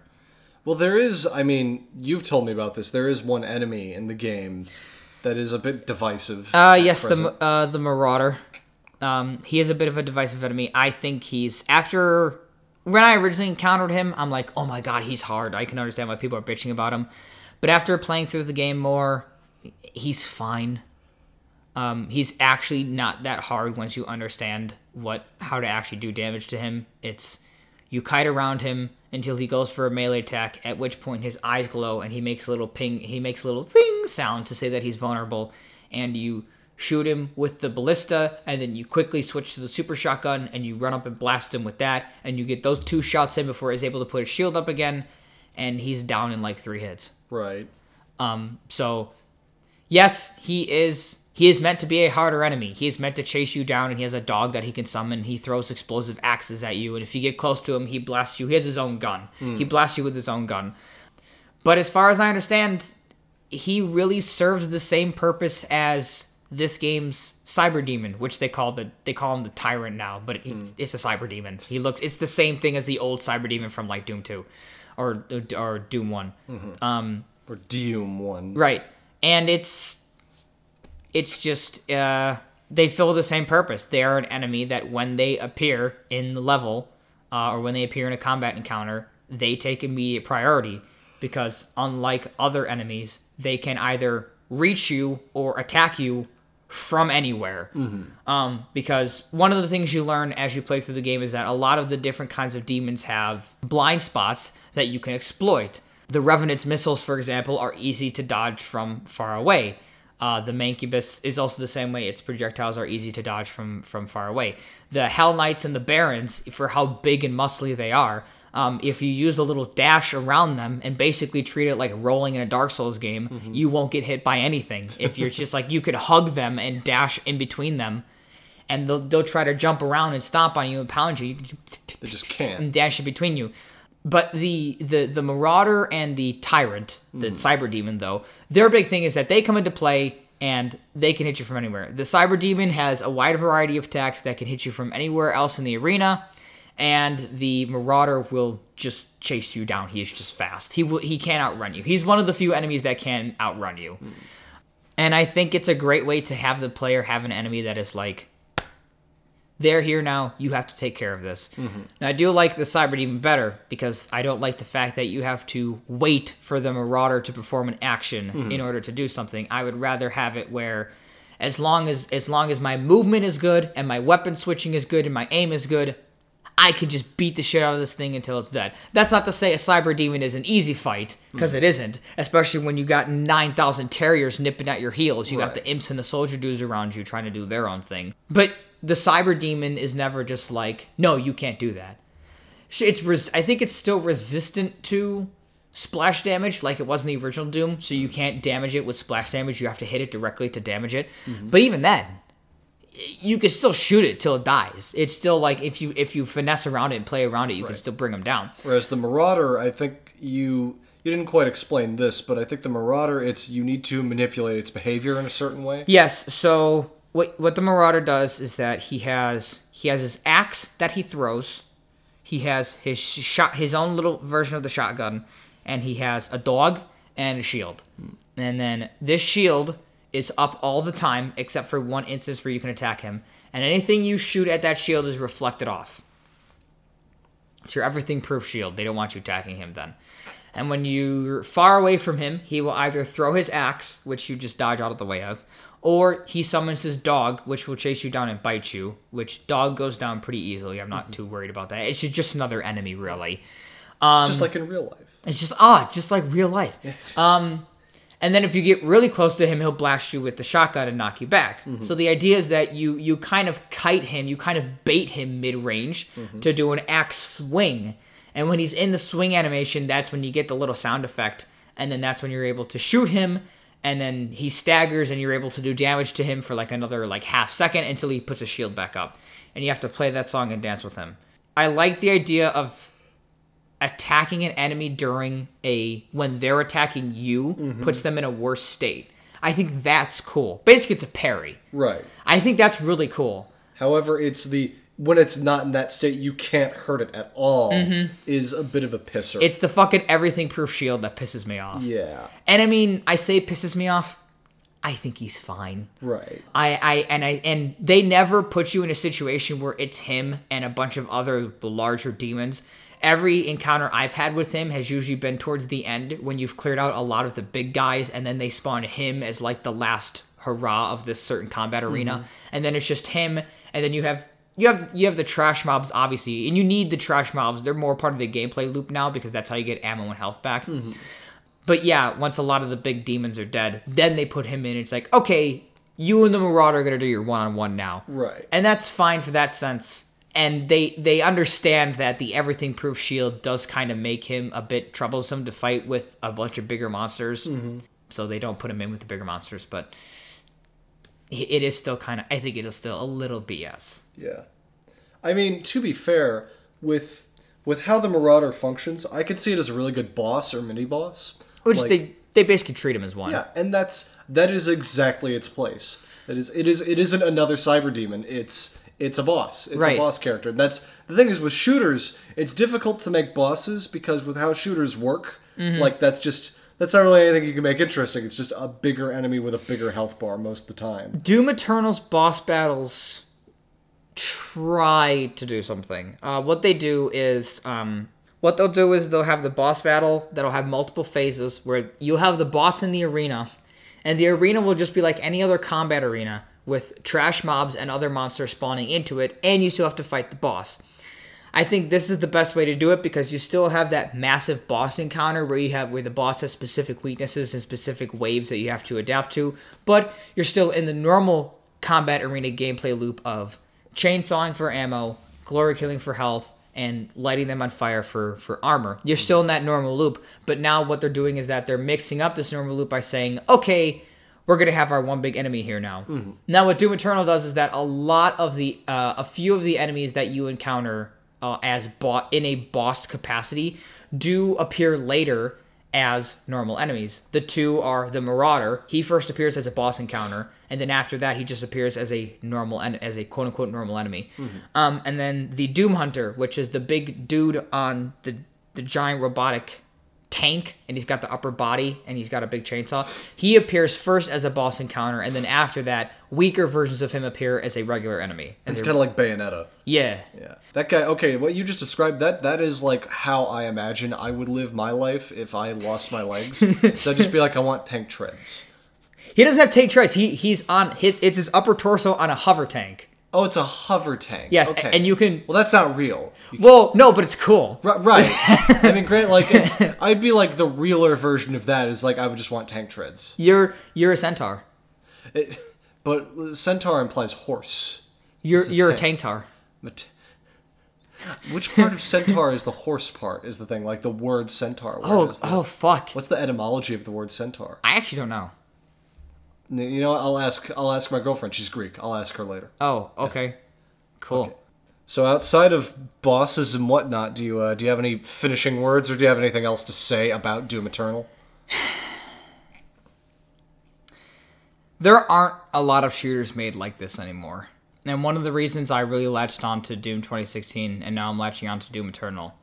well there is i mean you've told me about this there is one enemy in the game that is a bit divisive Uh, yes, the uh, the Marauder. Um, he is a bit of a divisive enemy. I think he's after when I originally encountered him, I'm like, oh my god, he's hard. I can understand why people are bitching about him, but after playing through the game more, he's fine. Um, he's actually not that hard once you understand what how to actually do damage to him. It's you kite around him until he goes for a melee attack, at which point his eyes glow and he makes a little ping he makes a little thing sound to say that he's vulnerable, and you shoot him with the ballista, and then you quickly switch to the super shotgun and you run up and blast him with that, and you get those two shots in before he's able to put his shield up again, and he's down in like three hits. right Um, so yes, he is he is meant to be a harder enemy. He is meant to chase you down, and he has a dog that he can summon. He throws explosive axes at you, and if you get close to him, he blasts you. He has his own gun. He hmm. blasts you with his own gun. But as far as I understand, he really serves the same purpose as this game's cyber demon, which they call the they call him the tyrant now, but it's, hmm. it's a cyber demon. He looks it's the same thing as the old cyber demon from like Doom two, or or Doom one. Mm-hmm. Um, or doom one Right. And it's it's just uh they fill the same purpose. They are an enemy that when they appear in the level uh, or when they appear in a combat encounter, they take immediate priority because unlike other enemies, they can either reach you or attack you from anywhere. Um, because one of the things you learn as you play through the game is that a lot of the different kinds of demons have blind spots that you can exploit. The Revenant's missiles, for example, are easy to dodge from far away. Uh, the Mancubus is also the same way. Its projectiles are easy to dodge from from far away. The Hell Knights and the Barons, for how big and muscly they are, Um, if you use a little dash around them and basically treat it like rolling in a Dark Souls game, you won't get hit by anything. If you're just like you could hug them and dash in between them, and they'll they'll try to jump around and stomp on you and pound you. you They just can't. and dash in between you. But the the the Marauder and the Tyrant, the hmm. Cyber Demon, though, their big thing is that they come into play and they can hit you from anywhere. The Cyber Demon has a wide variety of attacks that can hit you from anywhere else in the arena, and the Marauder will just chase you down. He is just fast. He will, he can't outrun you. He's one of the few enemies that can outrun you. Hmm. And I think it's a great way to have the player have an enemy that is like they're here now. You have to take care of this. Mm-hmm. Now, I do like the Cyber Demon better because I don't like the fact that you have to wait for the Marauder to perform an action mm-hmm. in order to do something. I would rather have it where, as long as as long as my movement is good and my weapon switching is good and my aim is good, I can just beat the shit out of this thing until it's dead. That's not to say a Cyber Demon is an easy fight because mm-hmm. it isn't. Especially when you got nine thousand terriers nipping at your heels. You got the imps and the soldier dudes around you trying to do their own thing. But the cyber demon is never just like, no, you can't do that. It's res- I think it's still resistant to splash damage, like it was in the original Doom. So you can't damage it with splash damage. You have to hit it directly to damage it. Mm-hmm. But even then, you can still shoot it till it dies. It's still like if you if you finesse around it and play around it, you can still bring them down. Whereas the Marauder, I think you you didn't quite explain this, but I think the Marauder, it's you need to manipulate its behavior in a certain way. Yes. So what what the Marauder does is that he has he has his axe that he throws. He has his shot his own little version of the shotgun, and he has a dog and a shield. And then this shield is up all the time except for one instance where you can attack him. And anything you shoot at that shield is reflected off. It's your everything proof shield. They don't want you attacking him then. And when you're far away from him, he will either throw his axe, which you just dodge out of the way of, or he summons his dog, which will chase you down and bite you, which dog goes down pretty easily. I'm not too worried about that. It's just another enemy, really. It's just like in real life. It's just ah, just like real life. Um, and then if you get really close to him, he'll blast you with the shotgun and knock you back. So the idea is that you you kind of kite him, you kind of bait him mid range to do an axe swing. And when he's in the swing animation, that's when you get the little sound effect, and then that's when you're able to shoot him. And then he staggers, and you're able to do damage to him for like another like half second until he puts his shield back up. And you have to play that song and dance with him. I like the idea of attacking an enemy during a when they're attacking you mm-hmm. puts them in a worse state. I think that's cool. Basically, it's a parry. Right. I think that's really cool. However, it's the when it's not in that state, you can't hurt it at all. Mm-hmm. Is a bit of a pisser. It's the fucking everything proof shield that pisses me off. yeah. And I mean, I say pisses me off. I think he's fine. Right. I, I and I and they never put you in a situation where it's him and a bunch of other larger demons. Every encounter I've had with him has usually been towards the end when you've cleared out a lot of the big guys, and then they spawn him as like the last hurrah of this certain combat arena, and then it's just him, and then you have you have you have the trash mobs obviously, and you need the trash mobs. They're more part of the gameplay loop now because that's how you get ammo and health back. Mm-hmm. But yeah, once a lot of the big demons are dead, then they put him in. It's like, okay, you and the Marauder are gonna do your one on one now, Right. and that's fine for that sense. And they they understand that the everything proof shield does kind of make him a bit troublesome to fight with a bunch of bigger monsters. Mm-hmm. So they don't put him in with the bigger monsters, but it is still kind of. I think it is still a little BS. Yeah. I mean, to be fair, with with how the Marauder functions, I could see it as a really good boss or mini boss. Which Like- they they basically treat him as one. Yeah, and that's that is exactly its place. It is it is it isn't another cyber demon. It's it's a boss. It's Right. a boss character. And that's the thing is with shooters, it's difficult to make bosses because with how shooters work, Mm-hmm. like that's just that's not really anything you can make interesting. It's just a bigger enemy with a bigger health bar most of the time. Doom Eternal's boss battles try to do something. Uh, what they do is, um, what they'll do is they'll have the boss battle that'll have multiple phases where you'll have the boss in the arena, and the arena will just be like any other combat arena with trash mobs and other monsters spawning into it, and you still have to fight the boss. I think this is the best way to do it because you still have that massive boss encounter where you have where the boss has specific weaknesses and specific waves that you have to adapt to, but you're still in the normal combat arena gameplay loop of chainsawing for ammo, glory killing for health, and lighting them on fire for for armor. You're still in that normal loop, but now what they're doing is that they're mixing up this normal loop by saying, okay, we're gonna have our one big enemy here now. Now, what Doom Eternal does is that a lot of the, uh, a few of the enemies that you encounter uh, as bought in a boss capacity do appear later as normal enemies. The two are the Marauder. He first appears as a boss encounter, and then after that, he just appears as a normal en- as a quote unquote normal enemy. Um, and then the Doom Hunter, which is the big dude on the the giant robotic tank and he's got the upper body and he's got a big chainsaw. He appears first as a boss encounter and then after that, weaker versions of him appear as a regular enemy. It's kind of like Bayonetta. yeah. Yeah, that guy. Okay, what you just described that that is like how I imagine I would live my life if I lost my legs. so I'd just be like, I want tank treads. He doesn't have tank treads. He he's on his it's his upper torso on a hover tank. Oh, it's a hover tank. Yes, okay. and you can Well, that's not real. You- Well, no, but it's cool. Ri- Right. I mean, great. Like, it's. I'd be like the realer version of that. Is like I would just want tank treads. You're you're a centaur. It, but centaur implies horse. you're a you're a tank. tank tar. Which part of centaur is the horse part? Is the thing like the word centaur? Oh the- oh fuck. What's the etymology of the word centaur? I actually don't know. You know. I'll ask. I'll ask my girlfriend. She's Greek. I'll ask her later. Oh, okay. Cool. So outside of bosses and whatnot, do you uh, do you have any finishing words, or do you have anything else to say about Doom Eternal? there aren't a lot of shooters made like this anymore. And one of the reasons I really latched on to Doom 2016 and now I'm latching on to Doom Eternal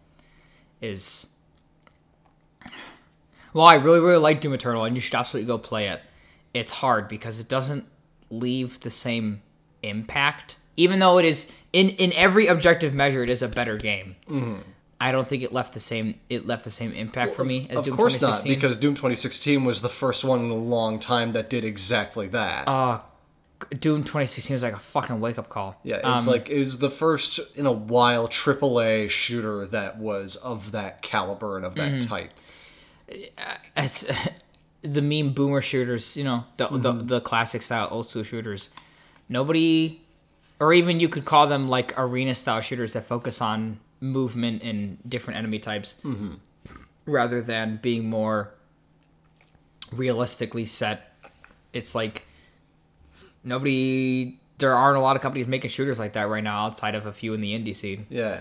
is well, I really really like Doom Eternal and you should absolutely go play it. It's hard because it doesn't leave the same impact even though it is in in every objective measure it is a better game. I don't think it left the same it left the same impact for me as of Doom course not, 2016. because Doom 2016 was the first one in a long time that did exactly that. uh, Doom 2016 was like a fucking wake up call. yeah, it's Um, like it was the first in a while AAA shooter that was of that caliber and of that Mm-hmm. type. As the meme boomer shooters, you know, the, the Mm-hmm. the classic style old school shooters. Nobody, or even you could call them like arena style shooters that focus on movement and different enemy types, Mm-hmm. rather than being more realistically set. It's like nobody. There aren't a lot of companies making shooters like that right now, outside of a few in the indie scene. Yeah.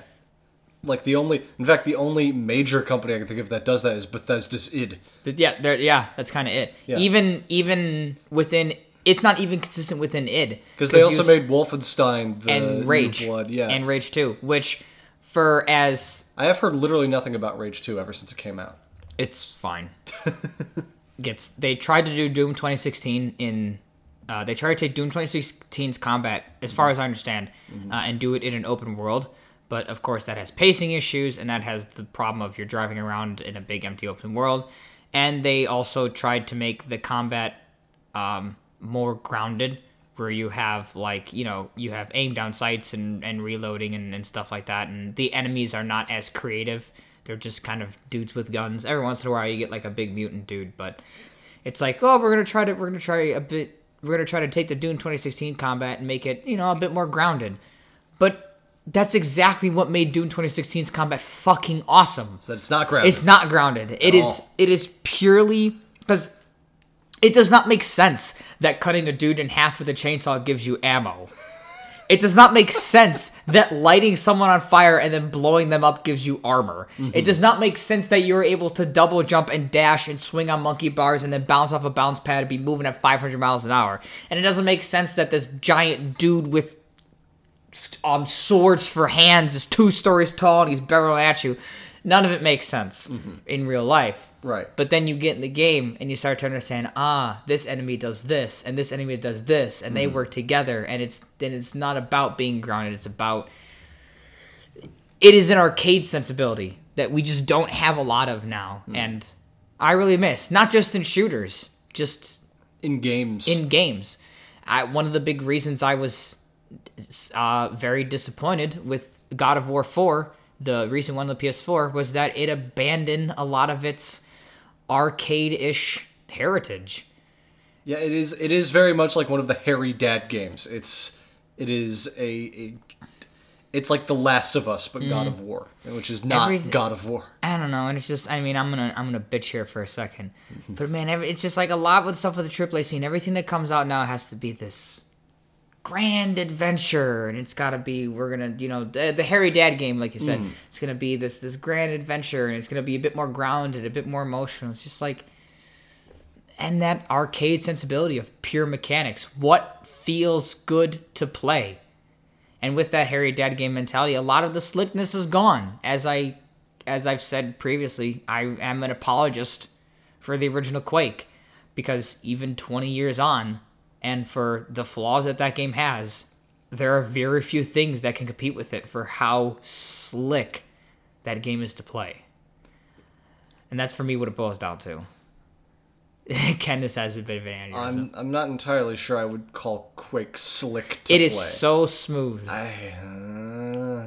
Like the only, in fact, the only major company I can think of that does that is Bethesda's id. But yeah, yeah, that's kind of it. Yeah. Even even within, it's not even consistent within id Because they also made Wolfenstein the and Rage, Blood. Yeah, and Rage Two, which for as I have heard literally nothing about Rage 2 ever since it came out. it's fine. Gets they tried to do Doom 2016 in. Uh, they try to take Doom 2016's combat, as far as I understand, uh, and do it in an open world. But of course, that has pacing issues, and that has the problem of you're driving around in a big empty open world. And they also tried to make the combat um, more grounded, where you have like you know you have aim down sights and, and reloading and, and stuff like that, and the enemies are not as creative. They're just kind of dudes with guns. Every once in a while, you get like a big mutant dude, but it's like, oh, we're gonna try to we're gonna try a bit. We're gonna try to take the Doom 2016 combat and make it you know a bit more grounded. But that's exactly what made Doom 2016's combat fucking awesome. So it's not grounded. It's not grounded. It is all. it is purely because it does not make sense that cutting a dude in half with a chainsaw gives you ammo. It does not make sense that lighting someone on fire and then blowing them up gives you armor. It does not make sense that you're able to double jump and dash and swing on monkey bars and then bounce off a bounce pad and be moving at 500 miles an hour. And it doesn't make sense that this giant dude with um swords for hands is two stories tall and he's barreling at you. None of it makes sense in real life. Right. But then you get in the game and you start to understand, ah, this enemy does this and this enemy does this and they work together and it's then it's not about being grounded, it's about it is an arcade sensibility that we just don't have a lot of now and I really miss, not just in shooters, just in games. in games. I, one of the big reasons I was uh, very disappointed with God of War 4, the recent one on the PS4, was that it abandoned a lot of its arcade-ish heritage. yeah, it is. It is very much like one of the Harry Dad games. It's. It is a. a It's like The Last of Us, but mm. God of War, which is not God of War. I don't know, and it's just I mean I'm gonna I'm gonna bitch here for a second, mm-hmm. but man, every, it's just like a lot with stuff with the AAA scene. Everything that comes out now has to be this grand adventure, and it's got to be we're gonna you know the, the Harry Dad game, like you said, mm. it's gonna be this this grand adventure, and it's gonna be a bit more grounded, a bit more emotional. It's just like and that arcade sensibility of pure mechanics. What feels good to play? And with that Harry Dad game mentality, a lot of the slickness is gone. As I as I've said previously, I am an apologist for the original Quake because even 20 years on and for the flaws that that game has, there are very few things that can compete with it for how slick that game is to play. And that's for me what it boils down to. Candace has a bit of an aneurysm. I'm I'm not entirely sure I would call Quake slick to It is play. so smooth. I, uh,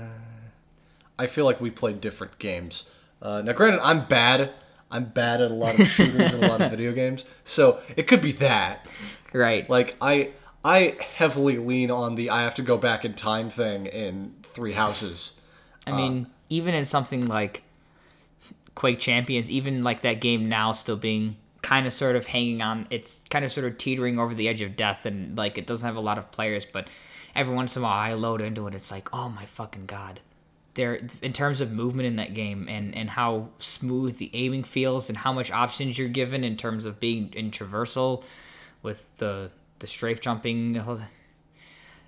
I feel like we played different games. Uh, now, granted, I'm bad. I'm bad at a lot of shooters and a lot of video games, so it could be that. Right. Like I, I heavily lean on the I have to go back in time thing in Three Houses. I mean, uh, even in something like Quake Champions, even like that game now still being kind of sort of hanging on, it's kind of sort of teetering over the edge of death, and like it doesn't have a lot of players, but every once in a while I load into it, it's like, oh my fucking god. There, in terms of movement in that game and, and how smooth the aiming feels and how much options you're given in terms of being in traversal with the the strafe jumping,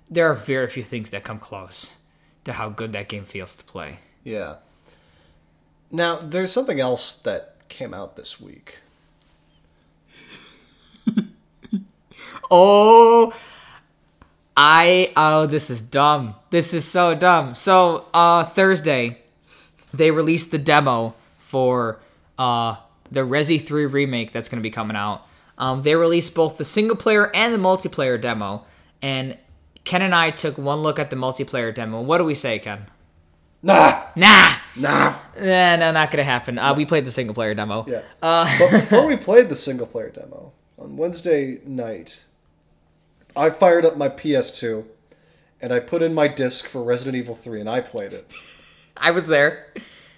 there are very few things that come close to how good that game feels to play. Yeah. Now, there's something else that came out this week. Oh, I oh this is dumb. This is so dumb. So uh Thursday, they released the demo for uh the Resi 3 remake that's going to be coming out. Um, they released both the single player and the multiplayer demo, and Ken and I took one look at the multiplayer demo. What do we say, Ken? Nah, Nah, nah. Nah, no, not gonna happen. Uh, we played the single player demo. Yeah. but before we played the single player demo on Wednesday night, I fired up my PS2 and I put in my disc for Resident Evil 3 and I played it. I was there.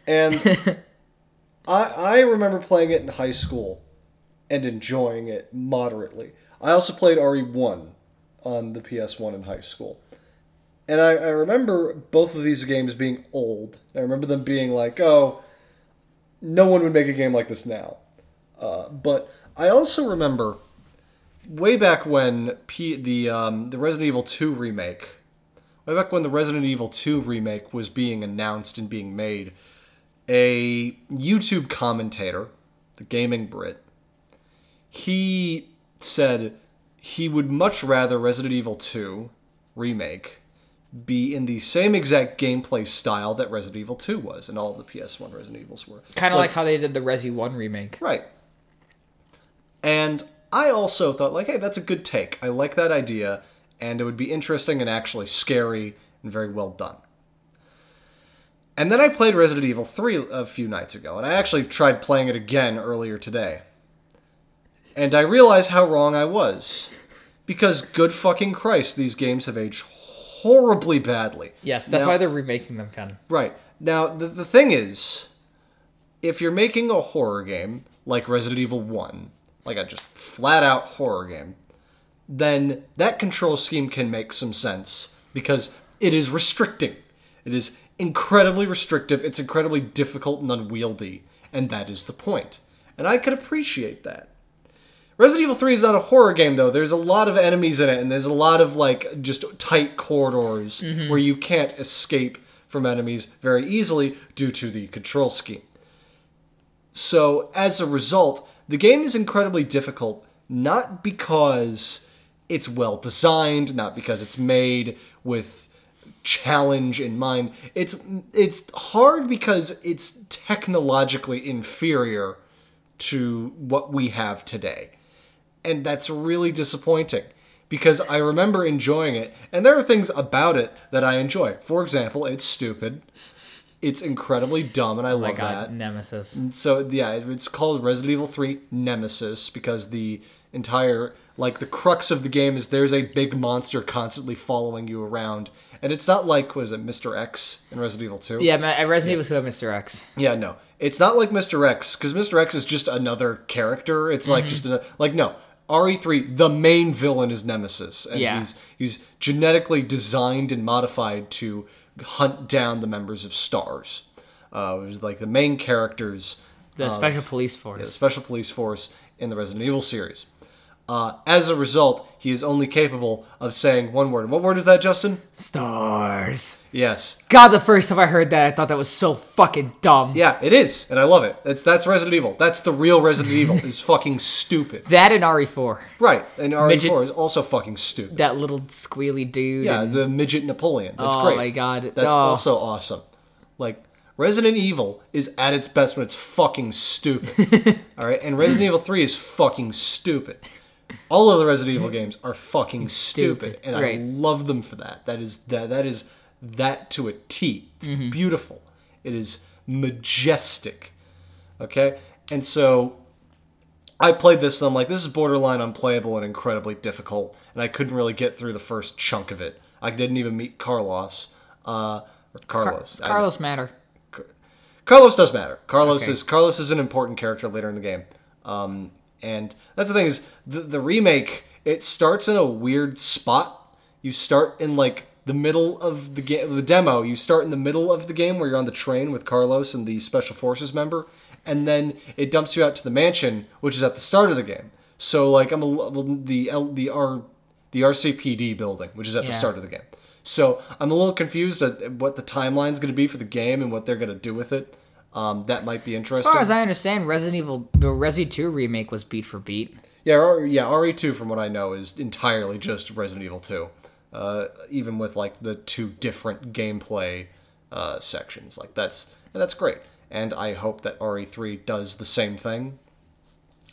And I I remember playing it in high school and enjoying it moderately. I also played RE1 on the PS1 in high school. And I, I remember both of these games being old. I remember them being like, oh, no one would make a game like this now. Uh, but I also remember way back when P, the um, the Resident Evil 2 remake, way back when the Resident Evil 2 remake was being announced and being made, a YouTube commentator, the Gaming Brit, he said he would much rather Resident Evil 2 remake be in the same exact gameplay style that Resident Evil 2 was and all the PS1 Resident Evils were. Kind of So like how they did the Resi 1 remake. Right. And I also thought, like, hey, that's a good take. I like that idea, and it would be interesting and actually scary and very well done. And then I played Resident Evil 3 a few nights ago, and I actually tried playing it again earlier today. And I realize how wrong I was. Because, good fucking Christ, these games have aged horribly badly. Yes, that's Now- why they're remaking them, Ken. Right. Now, the, the thing is, if you're making a horror game like Resident Evil 1, like a just flat out horror game, then that control scheme can make some sense because it is restricting. It is incredibly restrictive, it's incredibly difficult and unwieldy, and that is the point. And I could appreciate that. Resident Evil 3 is not a horror game though. There's a lot of enemies in it and there's a lot of like just tight corridors mm-hmm. where you can't escape from enemies very easily due to the control scheme. So, as a result, the game is incredibly difficult not because it's well designed, not because it's made with challenge in mind. It's it's hard because it's technologically inferior to what we have today. And that's really disappointing because I remember enjoying it and there are things about it that I enjoy. For example, it's stupid. It's incredibly dumb and I Oh love god, that. Nemesis. So yeah, it's called Resident Evil 3 Nemesis because the entire like the crux of the game is there's a big monster constantly following you around, and it's not like what is it, Mr. X in Resident Evil Two? Yeah, ma- Resident Evil Two, Mr. X. Yeah, no, it's not like Mr. X because Mr. X is just another character. It's Mm-hmm. like just a, like no. RE3, the main villain is Nemesis, and Yeah. he's he's genetically designed and modified to hunt down the members of Stars. Uh, it was like the main characters, The Special Police Force. the Special Police Force in the Resident Evil series. Uh, as a result, he is only capable of saying one word. What word is that, Justin? Stars. Yes. God, the first time I heard that, I thought that was so fucking dumb. Yeah, it is, and I love it. It's that's Resident Evil. That's the real Resident Evil. Is fucking stupid. That and RE4. Right, and RE4 Midget- is also fucking stupid. That little squealy dude. Yeah, and- the midget Napoleon. That's Oh great. my God. That's Oh. also awesome. Like Resident Evil is at its best when it's fucking stupid. All right, and Resident Evil 3 is fucking stupid. All of the Resident Evil games are fucking stupid, and I love them for that. That is that that is that to a T. It's Mm-hmm. beautiful. It is majestic. Okay? And so I played this and I'm like, this is borderline unplayable and incredibly difficult, and I couldn't really get through the first chunk of it. I didn't even meet Carlos. Uh, Carlos. I- Carlos Matter. Carlos does matter. Carlos Okay. is Carlos is an important character later in the game. Um, and that's the thing is the the remake it starts in a weird spot. You start in like the middle of the game, the demo. You start in the middle of the game where you're on the train with Carlos and the special forces member, and then it dumps you out to the mansion, which is at the start of the game. So like I'm a, the L, the R the RCPD building, which is at the start of the game. So I'm a little confused at what the timeline's going to be for the game and what they're going to do with it. Um, that might be interesting. As far as I understand, Resident Evil, the Resi 2 remake was beat for beat. yeah, R- yeah, RE2 from what I know is entirely just Resident Evil 2. Uh, even with like the two different gameplay uh, sections, like that's and that's great. And I hope that RE3 does the same thing.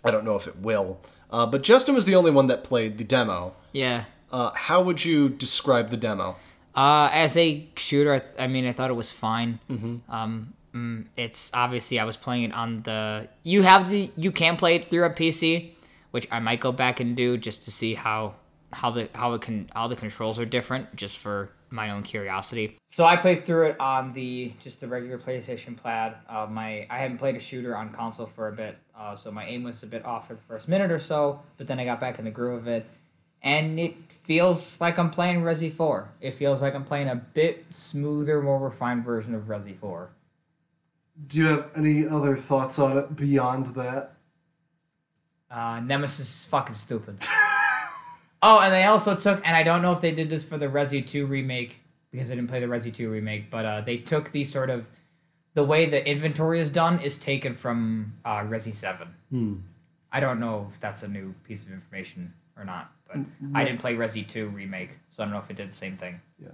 I don't know if it will, uh, but Justin was the only one that played the demo. Yeah. Uh, how would you describe the demo? Uh, as a shooter, I, th- I mean, I thought it was fine. Mm-hmm. Um, mm, it's obviously I was playing it on the. You have the you can play it through a PC, which I might go back and do just to see how how the how it can the controls are different, just for my own curiosity. So I played through it on the just the regular PlayStation Plaid. Uh, my I hadn't played a shooter on console for a bit, uh, so my aim was a bit off for the first minute or so. But then I got back in the groove of it, and it feels like I'm playing Resi 4. It feels like I'm playing a bit smoother, more refined version of Resi 4. Do you have any other thoughts on it beyond that? Uh, Nemesis is fucking stupid. oh, and they also took, and I don't know if they did this for the Resi 2 remake because I didn't play the Resi 2 remake, but uh, they took the sort of the way the inventory is done is taken from uh, Resi 7. I don't know if that's a new piece of information or not, but I didn't play Resi 2 remake, so I don't know if it did the same thing. Yeah.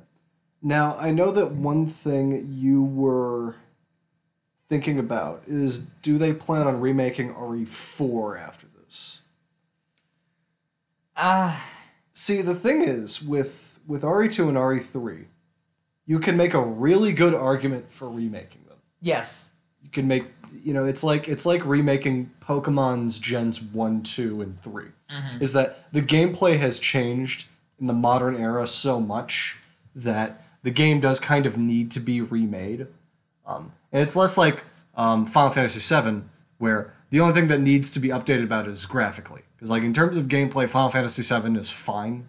Now, I know that one thing you were thinking about is do they plan on remaking RE4 after this? Ah. See, the thing is with with RE2 and RE3, you can make a really good argument for remaking them. yes. You can make you know, it's like it's like remaking Pokemon's gens 1, 2 and 3. Is that the gameplay has changed in the modern era so much that the game does kind of need to be remade. Um, and it's less like um, Final Fantasy VII, where the only thing that needs to be updated about it is graphically. Because like in terms of gameplay, Final Fantasy VII is fine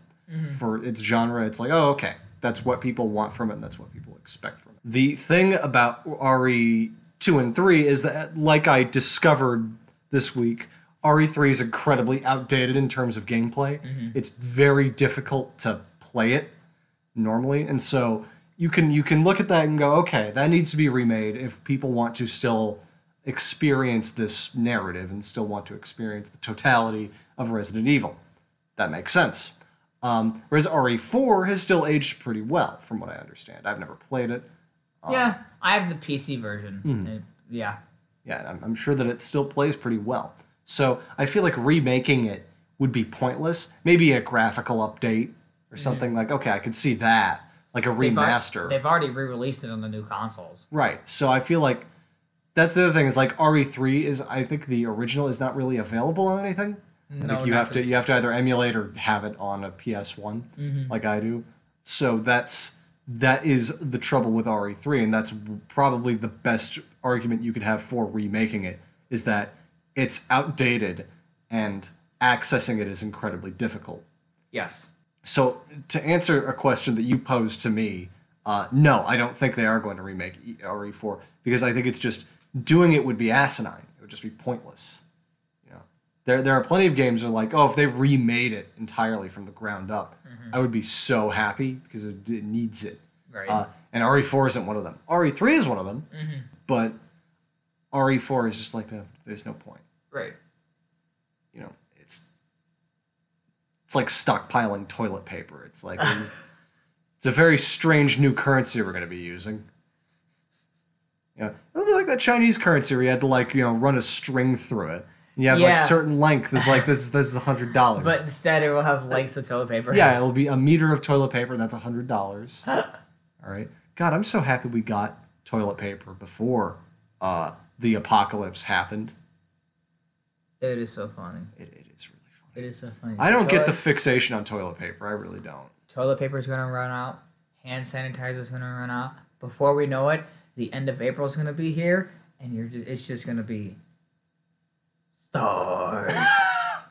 for its genre. It's like, oh, okay, that's what people want from it, and that's what people expect from it. The thing about RE two and three is that, like I discovered this week, RE3 is incredibly outdated in terms of gameplay. It's very difficult to play it normally, and so you can you can look at that and go, okay, that needs to be remade if people want to still experience this narrative and still want to experience the totality of Resident Evil. That makes sense. Um, whereas RE4 has still aged pretty well, from what I understand. I've never played it. yeah, I have the PC version. It- yeah. Yeah, I'm, I'm sure that it still plays pretty well. So I feel like remaking it would be pointless. Maybe a graphical update or something like, okay, I could see that. Like a They've remaster. They've already re-released it on the new consoles. Right. So I feel like that's the other thing is like RE3 is I think the original is not really available on anything. I No, think you have to to- you have to either emulate or have it on a PS1 Mm-hmm. like I do. So that's that is the trouble with RE3 and that's probably the best argument you could have for remaking it is that it's outdated and accessing it is incredibly difficult. Yes. So to answer a question that you posed to me, uh, no, I don't think they are going to remake E- RE4 because I think it's just doing it would be asinine. It would just be pointless. You know, there there are plenty of games that are like, oh, if they remade it entirely from the ground up, I would be so happy because it, it needs it. Right. Uh, and RE4 isn't one of them. RE3 is one of them, but RE4 is just like, uh, there's no point Right. you know, it's it's like stockpiling toilet paper. It's like it's, it's a very strange new currency we're going to be using. Yeah, it'll be like that Chinese currency where you had to like you know run a string through it. And you have like certain length. It's like this. This is a hundred dollars. But instead, it will have lengths of toilet paper. yeah, it'll be a meter of toilet paper. That's a hundred dollars. All right. God, I'm so happy we got toilet paper before uh, the apocalypse happened. It is so funny. It, it is funny. It is so funny. I don't get the fixation on toilet paper. I really don't. toilet paper is gonna run out. Hand sanitizer is gonna run out. Before we know it, the end of April is gonna be here, and you're just, it's just gonna be stars.